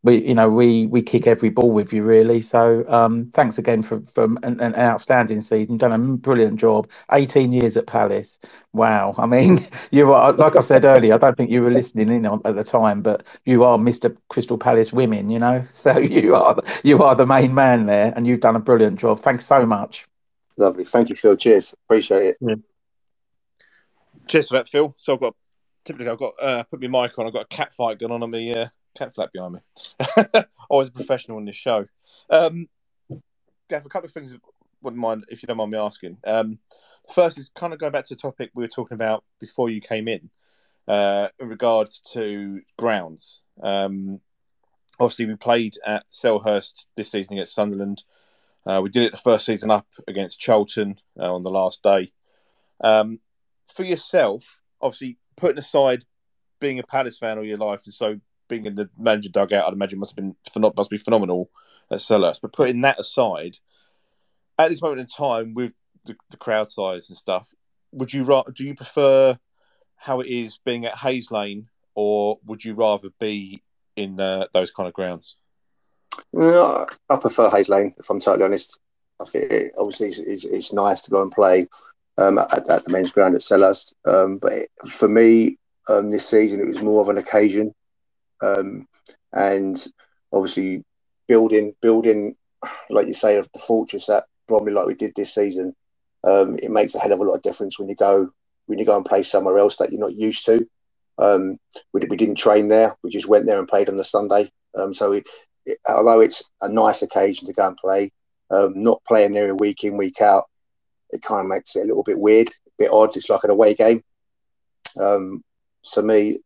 [SPEAKER 2] We you know we we kick every ball with you really. So um, thanks again for, for an, an, outstanding season. You've done a brilliant job. 18 years at palace. Wow. I mean you are like i said earlier i don't think you were listening in on, at the time but you are mr crystal palace women you know? So you are you are the main man there and you've done a brilliant job. Thanks so much.
[SPEAKER 3] Lovely. Thank you phil. Cheers. Appreciate it. Yeah.
[SPEAKER 1] cheers for that phil. So i've got typically i've got uh, put my mic on. I've got a cat fight going on on me uh cat flap behind me. Always a professional in this show. Um, Gav, a couple of things wouldn't mind if you don't mind me asking. Um, first is kind of going back to the topic we were talking about before you came in, uh, in regards to grounds. Um, obviously, we played at Selhurst this season against Sunderland. Uh, we did it the first season up against Charlton uh, on the last day. Um, for yourself, obviously, putting aside being a Palace fan all your life and so being in the manager dugout, I'd imagine must have been must be phenomenal at Selhurst. But putting that aside, at this moment in time, with the, the crowd size and stuff, would you do you prefer how it is being at Hayes Lane, or would you rather be in the, those kind of grounds?
[SPEAKER 3] I prefer Hayes Lane, if I'm totally honest. I think it, obviously it's, it's, it's, nice to go and play um, at, at, the men's ground at Selhurst, um, but it, for me um, this season it was more of an occasion um, and obviously building building like you say of the fortress at Bromley like we did this season. Um, it makes a hell of a lot of difference when you go when you go and play somewhere else that you're not used to. Um, we, we didn't train there; we just went there and played on the Sunday. Um, so, it, it, although it's a nice occasion to go and play, um, not playing there week in week out, it kind of makes it a little bit weird, a bit odd. It's like an away game. Um, so me,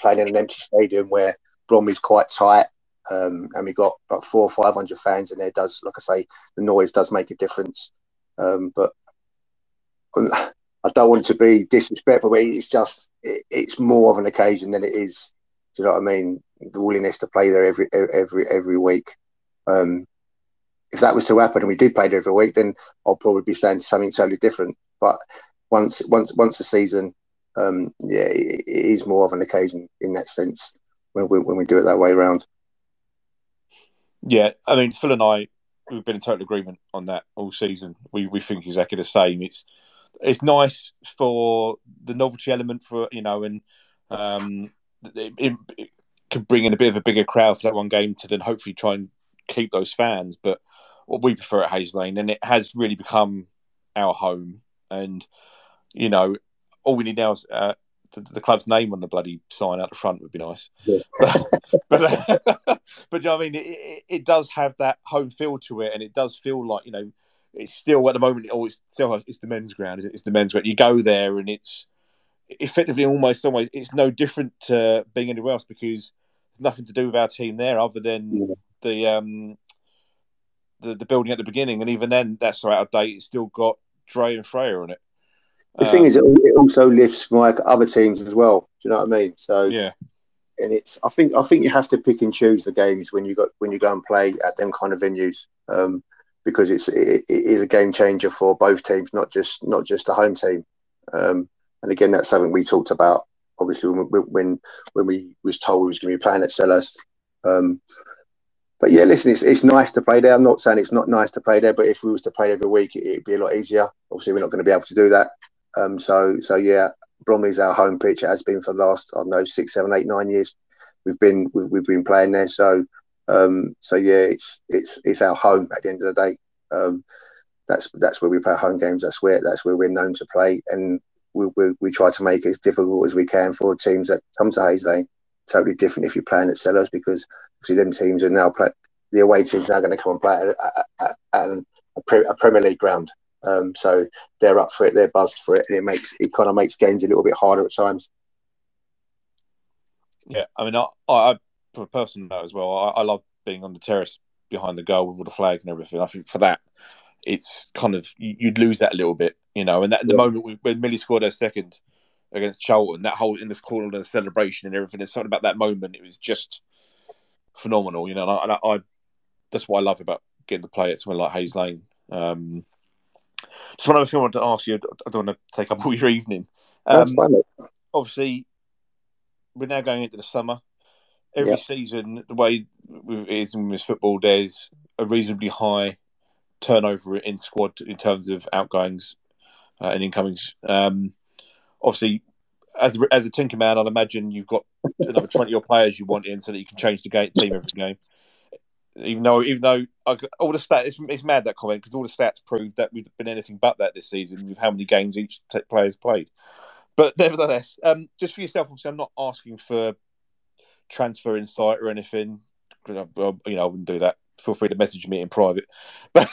[SPEAKER 3] playing in an empty stadium where Bromley's quite tight, um, and we got about four or five hundred fans in there. Does like I say, the noise does make a difference, um, but I don't want it to be disrespectful. But it's just it, it's more of an occasion than it is. Do you know what I mean? The willingness to play there every every every week. Um, if that was to happen and we did play there every week, then I'll probably be saying something totally different. But once once once the season, um, yeah, it, it is more of an occasion in that sense when we, when we do it that way around.
[SPEAKER 1] Yeah, I mean, Phil and I, we've been in total agreement on that all season. We we think exactly the same. It's it's nice for the novelty element for you know, and um, it, it, it could bring in a bit of a bigger crowd for that one game to then hopefully try and keep those fans. But what we prefer at Hayes Lane, and it has really become our home. And you know, all we need now is uh, the, the, club's name on the bloody sign out the front would be nice. Yeah. but but, uh, but you know I mean, it, it, does have that home feel to it, and it does feel like you know it's still at the moment. Oh, it's still it's the men's ground. It's the men's ground. You go there, and it's effectively almost almost it's no different to being anywhere else because there's nothing to do with our team there other than yeah. the um the, the building at the beginning, and even then that's so out of date. It's still got Dre and Freya on it.
[SPEAKER 3] The um, thing is, it, it also lifts my other teams as well. Do you know what I mean? So
[SPEAKER 1] yeah,
[SPEAKER 3] and it's I think I think you have to pick and choose the games when you got when you go and play at them kind of venues um, because it's it, it is a game changer for both teams, not just not just the home team. Um, and again, that's something we talked about obviously when when when we was told we was going to be playing at Selhurst. Um, but yeah, listen, it's, it's nice to play there. I'm not saying it's not nice to play there, but if we was to play every week, it, would be a lot easier. Obviously, we're not going to be able to do that. Um, so so yeah, Bromley's our home pitch. It has been for the last I don't know six, seven, eight, nine years. We've been we've, we've been playing there. So um, so yeah, it's it's it's our home at the end of the day. Um, that's that's where we play home games. That's where that's where we're known to play, and we, we, we try to make it as difficult as we can for teams that come to Hayes Lane. Totally different if you're playing at Selhurst because obviously them teams are now play, the away teams now going to come and play at, at, at a, pre, a, Premier League ground. Um, so they're up for it, they're buzzed for it, and it makes it kind of makes games a little bit harder at times.
[SPEAKER 1] Yeah, I mean, I, I from a personal note as well, I, I love being on the terrace behind the goal with all the flags and everything. I think for that, it's kind of you'd lose that a little bit, you know. And that in the yeah. moment when Millie scored her second against Charlton, that whole in this corner and the celebration and everything, there's something about that moment. It was just phenomenal, you know. And I, I that's what I love about getting to play at somewhere like Hayes Lane. Um, just one other thing I wanted to ask you. I don't want to take up all your evening.
[SPEAKER 3] Um, that's fine.
[SPEAKER 1] Obviously, we're now going into the summer. Every yep. season, the way it is in women's football, there's a reasonably high turnover in squad in terms of outgoings uh, and incomings. Um, obviously, as as a Tinker man, I'd imagine you've got another twenty or players you want in so that you can change the game, team every game. Even though, even though I, all the stats, it's, it's mad that comment because all the stats prove that we've been anything but that this season with how many games each t- player's played. But nevertheless, um, just for yourself, obviously, I'm not asking for transfer insight or anything. Well, you know, I wouldn't do that feel free to message me in private. But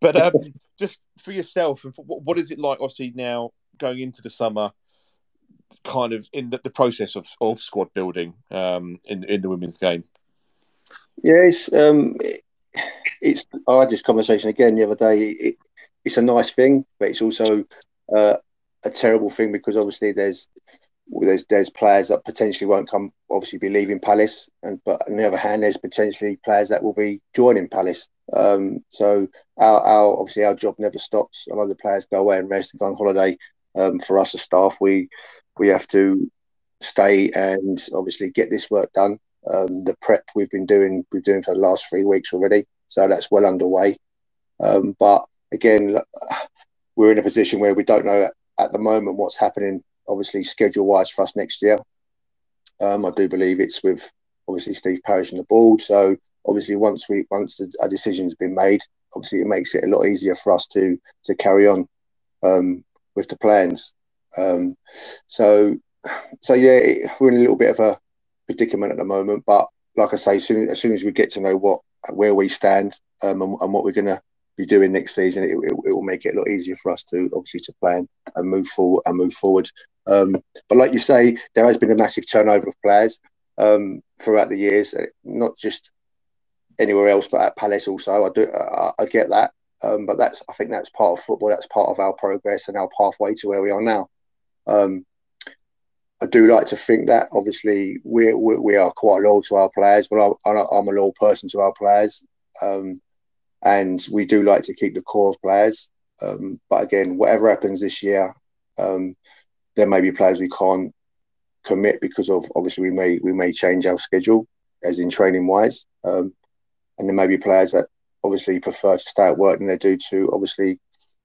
[SPEAKER 1] but um, just for yourself, and for, what is it like? Obviously, now going into the summer, kind of in the, the process of, of squad building um, in in the women's game.
[SPEAKER 3] Yes, um, it's. I had this conversation again the other day. It, it's a nice thing, but it's also uh, a terrible thing because obviously there's there's there's players that potentially won't come obviously be leaving Palace and but on the other hand there's potentially players that will be joining Palace um, so our, our obviously our job never stops a lot of the players go away and rest and go on holiday um, for us as staff we we have to stay and obviously get this work done um, the prep we've been doing we've been doing for the last three weeks already so that's well underway um, but again we're in a position where we don't know at the moment what's happening obviously schedule wise for us next year. Um, I do believe it's with obviously Steve Parish and the board. So obviously once we once a decision's been made, obviously it makes it a lot easier for us to to carry on um, with the plans. Um, so so yeah, we're in a little bit of a predicament at the moment, but like I say, soon, as soon as we get to know what where we stand um, and, and, what we're going to be doing next season, it, it, it, will make it a lot easier for us to obviously to plan and move forward and move forward. Um, but like you say, there has been a massive turnover of players um, throughout the years, uh, not just anywhere else, but at Palace also. I do, I, I get that, um, but that's I think that's part of football. That's part of our progress and our pathway to where we are now. Um, I do like to think that obviously we we, we are quite loyal to our players. Well, I, am a loyal person to our players, um, and we do like to keep the core of players. Um, but again, whatever happens this year, um, there may be players we can't commit because of obviously we may we may change our schedule as in training wise, um, and there may be players that obviously prefer to stay at work than they do to obviously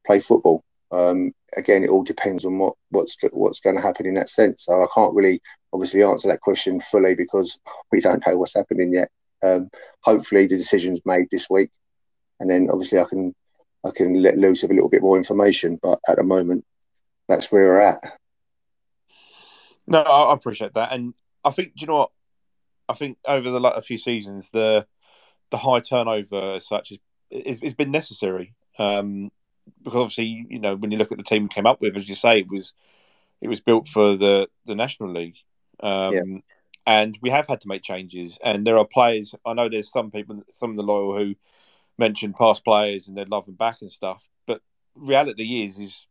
[SPEAKER 3] play football. Um, again, it all depends on what what's what's going to happen in that sense. So I can't really obviously answer that question fully because we don't know what's happening yet. Um, hopefully, the decision's made this week, and then obviously I can I can let loose of a little bit more information. But at the moment, that's where we're at.
[SPEAKER 1] No, I appreciate that, and I think do you know what? I think over the like, few seasons, the the high turnover such as such has, has been necessary um, because obviously you know when you look at the team we came up with, as you say, it was it was built for the the National League, um, yeah. and we have had to make changes. And there are players. I know there's some people, some of the loyal who mentioned past players and they'd love them back and stuff, but reality is is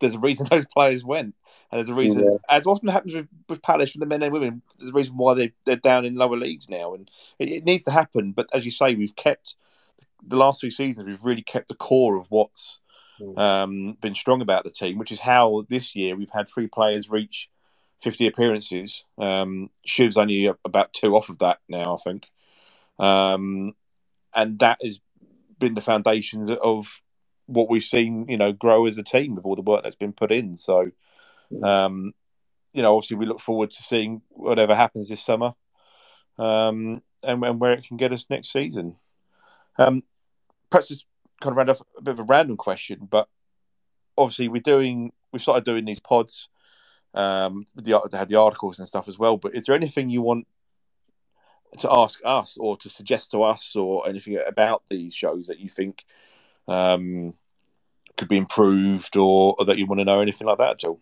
[SPEAKER 1] there's a reason those players went. And there's a reason, yeah. as often happens with, with Palace, for the men and women, there's a reason why they, they're down in lower leagues now. And it, it, needs to happen. But as you say, we've kept the last three seasons, we've really kept the core of what's. Um, been strong about the team, which is how this year we've had three players reach 50 appearances. Um, Shiv's only about two off of that now, I think. Um, and that has been the foundations of what we've seen, you know, grow as a team with all the work that's been put in. So, um, you know, obviously we look forward to seeing whatever happens this summer, um, and, and where it can get us next season. Um, perhaps just kind of round off a bit of a random question, but obviously we're doing we've started doing these pods. Um, the they had the articles and stuff as well. But is there anything you want to ask us or to suggest to us or anything about these shows that you think um, could be improved or, or, that you want to know anything like that at all?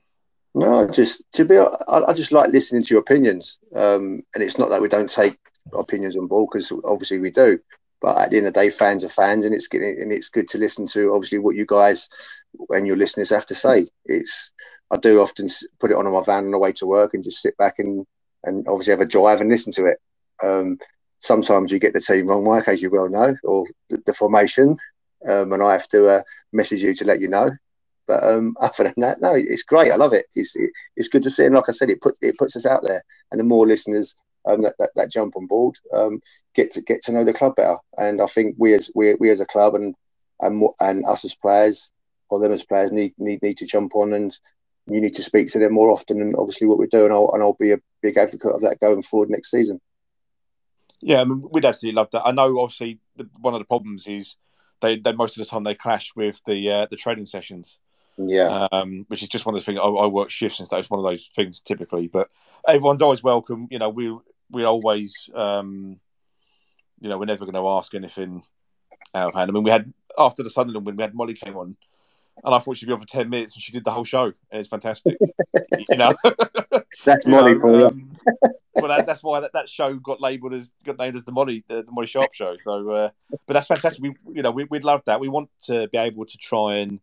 [SPEAKER 3] No, just to be, I, I just like listening to your opinions. Um, and it's not that we don't take opinions on board because obviously we do. But at the end of the day, fans are fans, and it's getting, and it's good to listen to obviously what you guys and your listeners have to say. It's I do often put it on my van on the way to work and just sit back and and obviously have a drive and listen to it. Um, sometimes you get the team wrong, Mike, as you well know, or the, the formation, um, and I have to uh, message you to let you know. But um, other than that, no, it's great. I love it. It's it, it's good to see, and like I said, it puts it puts us out there, and the more listeners um, that, that, that jump on board um, get to get to know the club better. And I think we as we, we as a club and and and us as players or them as players need need need to jump on and you need to speak to them more often. And obviously, what we're doing, I'll, and I'll be a big advocate of that going forward next season.
[SPEAKER 1] Yeah, I mean, we'd absolutely love that. I know, obviously, the, one of the problems is they, they most of the time they clash with the uh, the training sessions.
[SPEAKER 3] Yeah,
[SPEAKER 1] um, which is just one of the things. I, I, work shifts and stuff. It's one of those things typically, but everyone's always welcome. You know, we we always, um, you know, we're never going to ask anything out of hand. I mean, we had after the Sunderland win, we had Molly came on, and I thought she'd be on for ten minutes, and she did the whole show, and it's fantastic. you know,
[SPEAKER 3] that's Molly know, for you. Um,
[SPEAKER 1] well, that, that's why that, that show got labelled as got named as the Molly the, the Molly Sharpe show. So, uh, but that's fantastic. We, you know, we, would love that. We want to be able to try and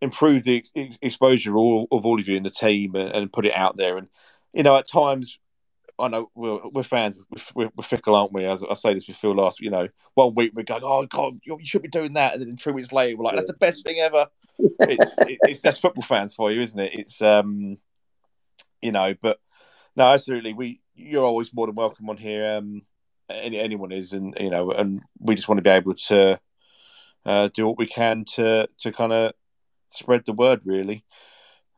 [SPEAKER 1] improve the ex- exposure of all, of all of you in the team and, and, put it out there. And you know, at times I know we're, we're fans. We're, we're, fickle, aren't we? As I say this, we feel last. You know, one week we're going, "Oh God, you should be doing that," and then three weeks later, we're like, "That's the best thing ever." it's, it's that's football fans for you, isn't it? It's um, you know, but no, absolutely. We you're always more than welcome on here. Um, any, anyone is, and you know, and we just want to be able to uh, do what we can to to kind of spread the word, really.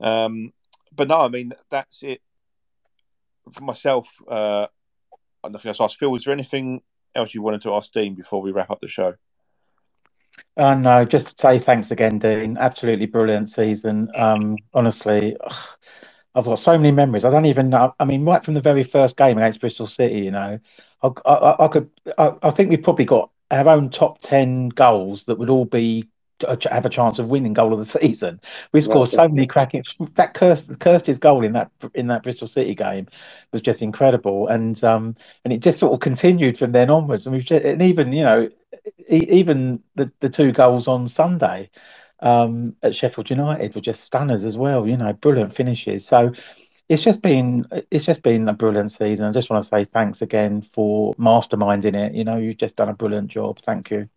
[SPEAKER 1] Um, but no, I mean that's it for myself, uh, nothing else to ask. Phil, was there anything else you wanted to ask Dean before we wrap up the show?
[SPEAKER 2] Uh, no, just to say thanks again, Dean. Absolutely brilliant season. Um, honestly, I've got so many memories. I don't even know. I mean, right from the very first game against Bristol City, you know, I, I, I could. I, I think we've probably got our own top ten goals that would all be have a chance of winning goal of the season. We scored so many cracking. That cursed his goal in that in that Bristol City game was just incredible, and um and it just sort of continued from then onwards. And we've just, and even you know even the the two goals on Sunday um at Sheffield United were just stunners as well. You know, brilliant finishes. So. It's just been it's just been a brilliant season. I just want to say thanks again for masterminding it. You know, you've just done a brilliant job. Thank you.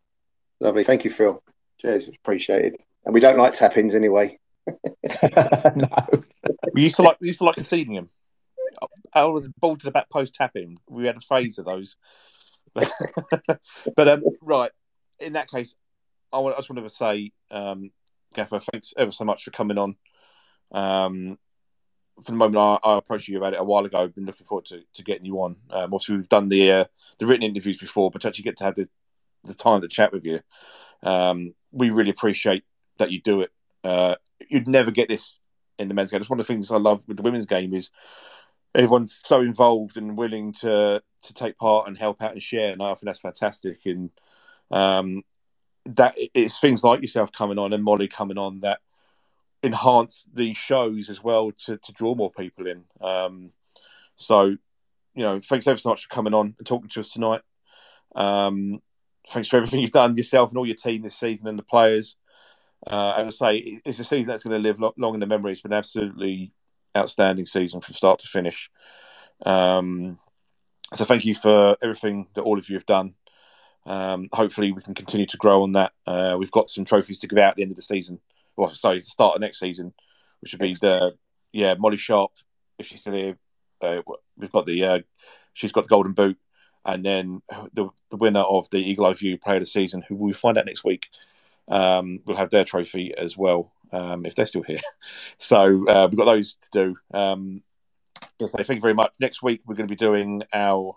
[SPEAKER 3] Lovely. Thank you, Phil. Cheers, appreciated. And we don't like tap-ins anyway.
[SPEAKER 2] no.
[SPEAKER 1] We used to like we used to like conceding them. I was ball to the back post tapping. We had a phase of those. but um, right, in that case, I, want, I just wanted to say, um, Gaffer, thanks ever so much for coming on. Um, from the moment I, I, approached you about it a while ago, I've been looking forward to, to getting you on. Um, obviously, we've done the uh, the written interviews before, but to actually get to have the, the time to chat with you um, we really appreciate that you do it. Uh, you'd never get this in the men's game. It's one of the things I love with the women's game is everyone's so involved and willing to to take part and help out and share, and I think that's fantastic. And um, that it's things like yourself coming on and Molly coming on that enhance these shows as well to to draw more people in. Um, so, you know, thanks ever so much for coming on and talking to us tonight. Um, thanks for everything you've done yourself and all your team this season and the players. Uh, as I say, it's a season that's going to live long in the memory. It's been absolutely outstanding season from start to finish. Um, so thank you for everything that all of you have done. Um, hopefully, we can continue to grow on that. Uh, we've got some trophies to give out at the end of the season. Well, sorry, the start of next season, which would be the yeah Molly Sharpe if she's still here, uh, we've got the uh, she's got the golden boot, and then the the winner of the Eagle Eye View Player of the Season, who we find out next week, um, will have their trophy as well um, if they're still here. So uh, we've got those to do. Um, thank you very much. Next week we're going to be doing our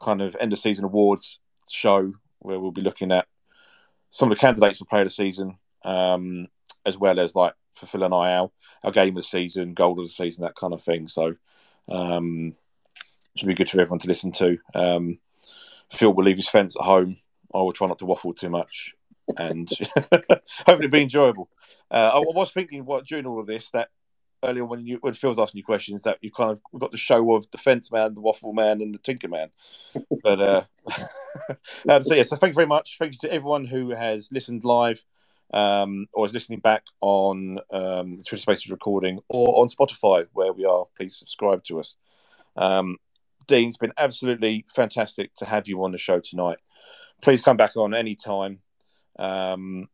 [SPEAKER 1] kind of end of season awards show where we'll be looking at some of the candidates for Player of the Season, um, as well as like I our, our game of the season, goal of the season, that kind of thing. So um, should be good for everyone to listen to. Um, Phil will leave his fence at home. I will try not to waffle too much, and hopefully it'll be enjoyable. Uh, I was thinking what during all of this that earlier when you when Phil's asking you questions that you kind of got the show of the fence man, the waffle man, and the tinker man. But uh, um, so yeah, so thank you very much. Thank you to everyone who has listened live um, or is listening back on um, the Twitter Spaces recording or on Spotify where we are. Please subscribe to us. Um, Dean, it's been absolutely fantastic to have you on the show tonight. Please come back on any time. Um,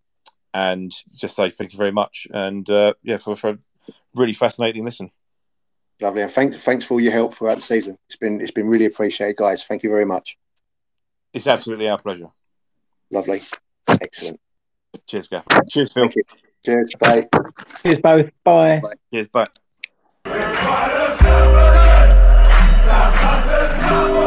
[SPEAKER 1] and just say thank you very much. And uh, yeah, for, for a really fascinating listen.
[SPEAKER 3] Lovely, and thanks thanks for all your help throughout the season. It's been it's been really appreciated, guys. Thank you very much.
[SPEAKER 1] It's absolutely our pleasure.
[SPEAKER 3] Lovely, excellent.
[SPEAKER 1] Cheers, Gaff. Cheers, Phil.
[SPEAKER 3] Cheers, bye.
[SPEAKER 2] Cheers, both. Bye.
[SPEAKER 1] bye. Cheers, bye. Stop!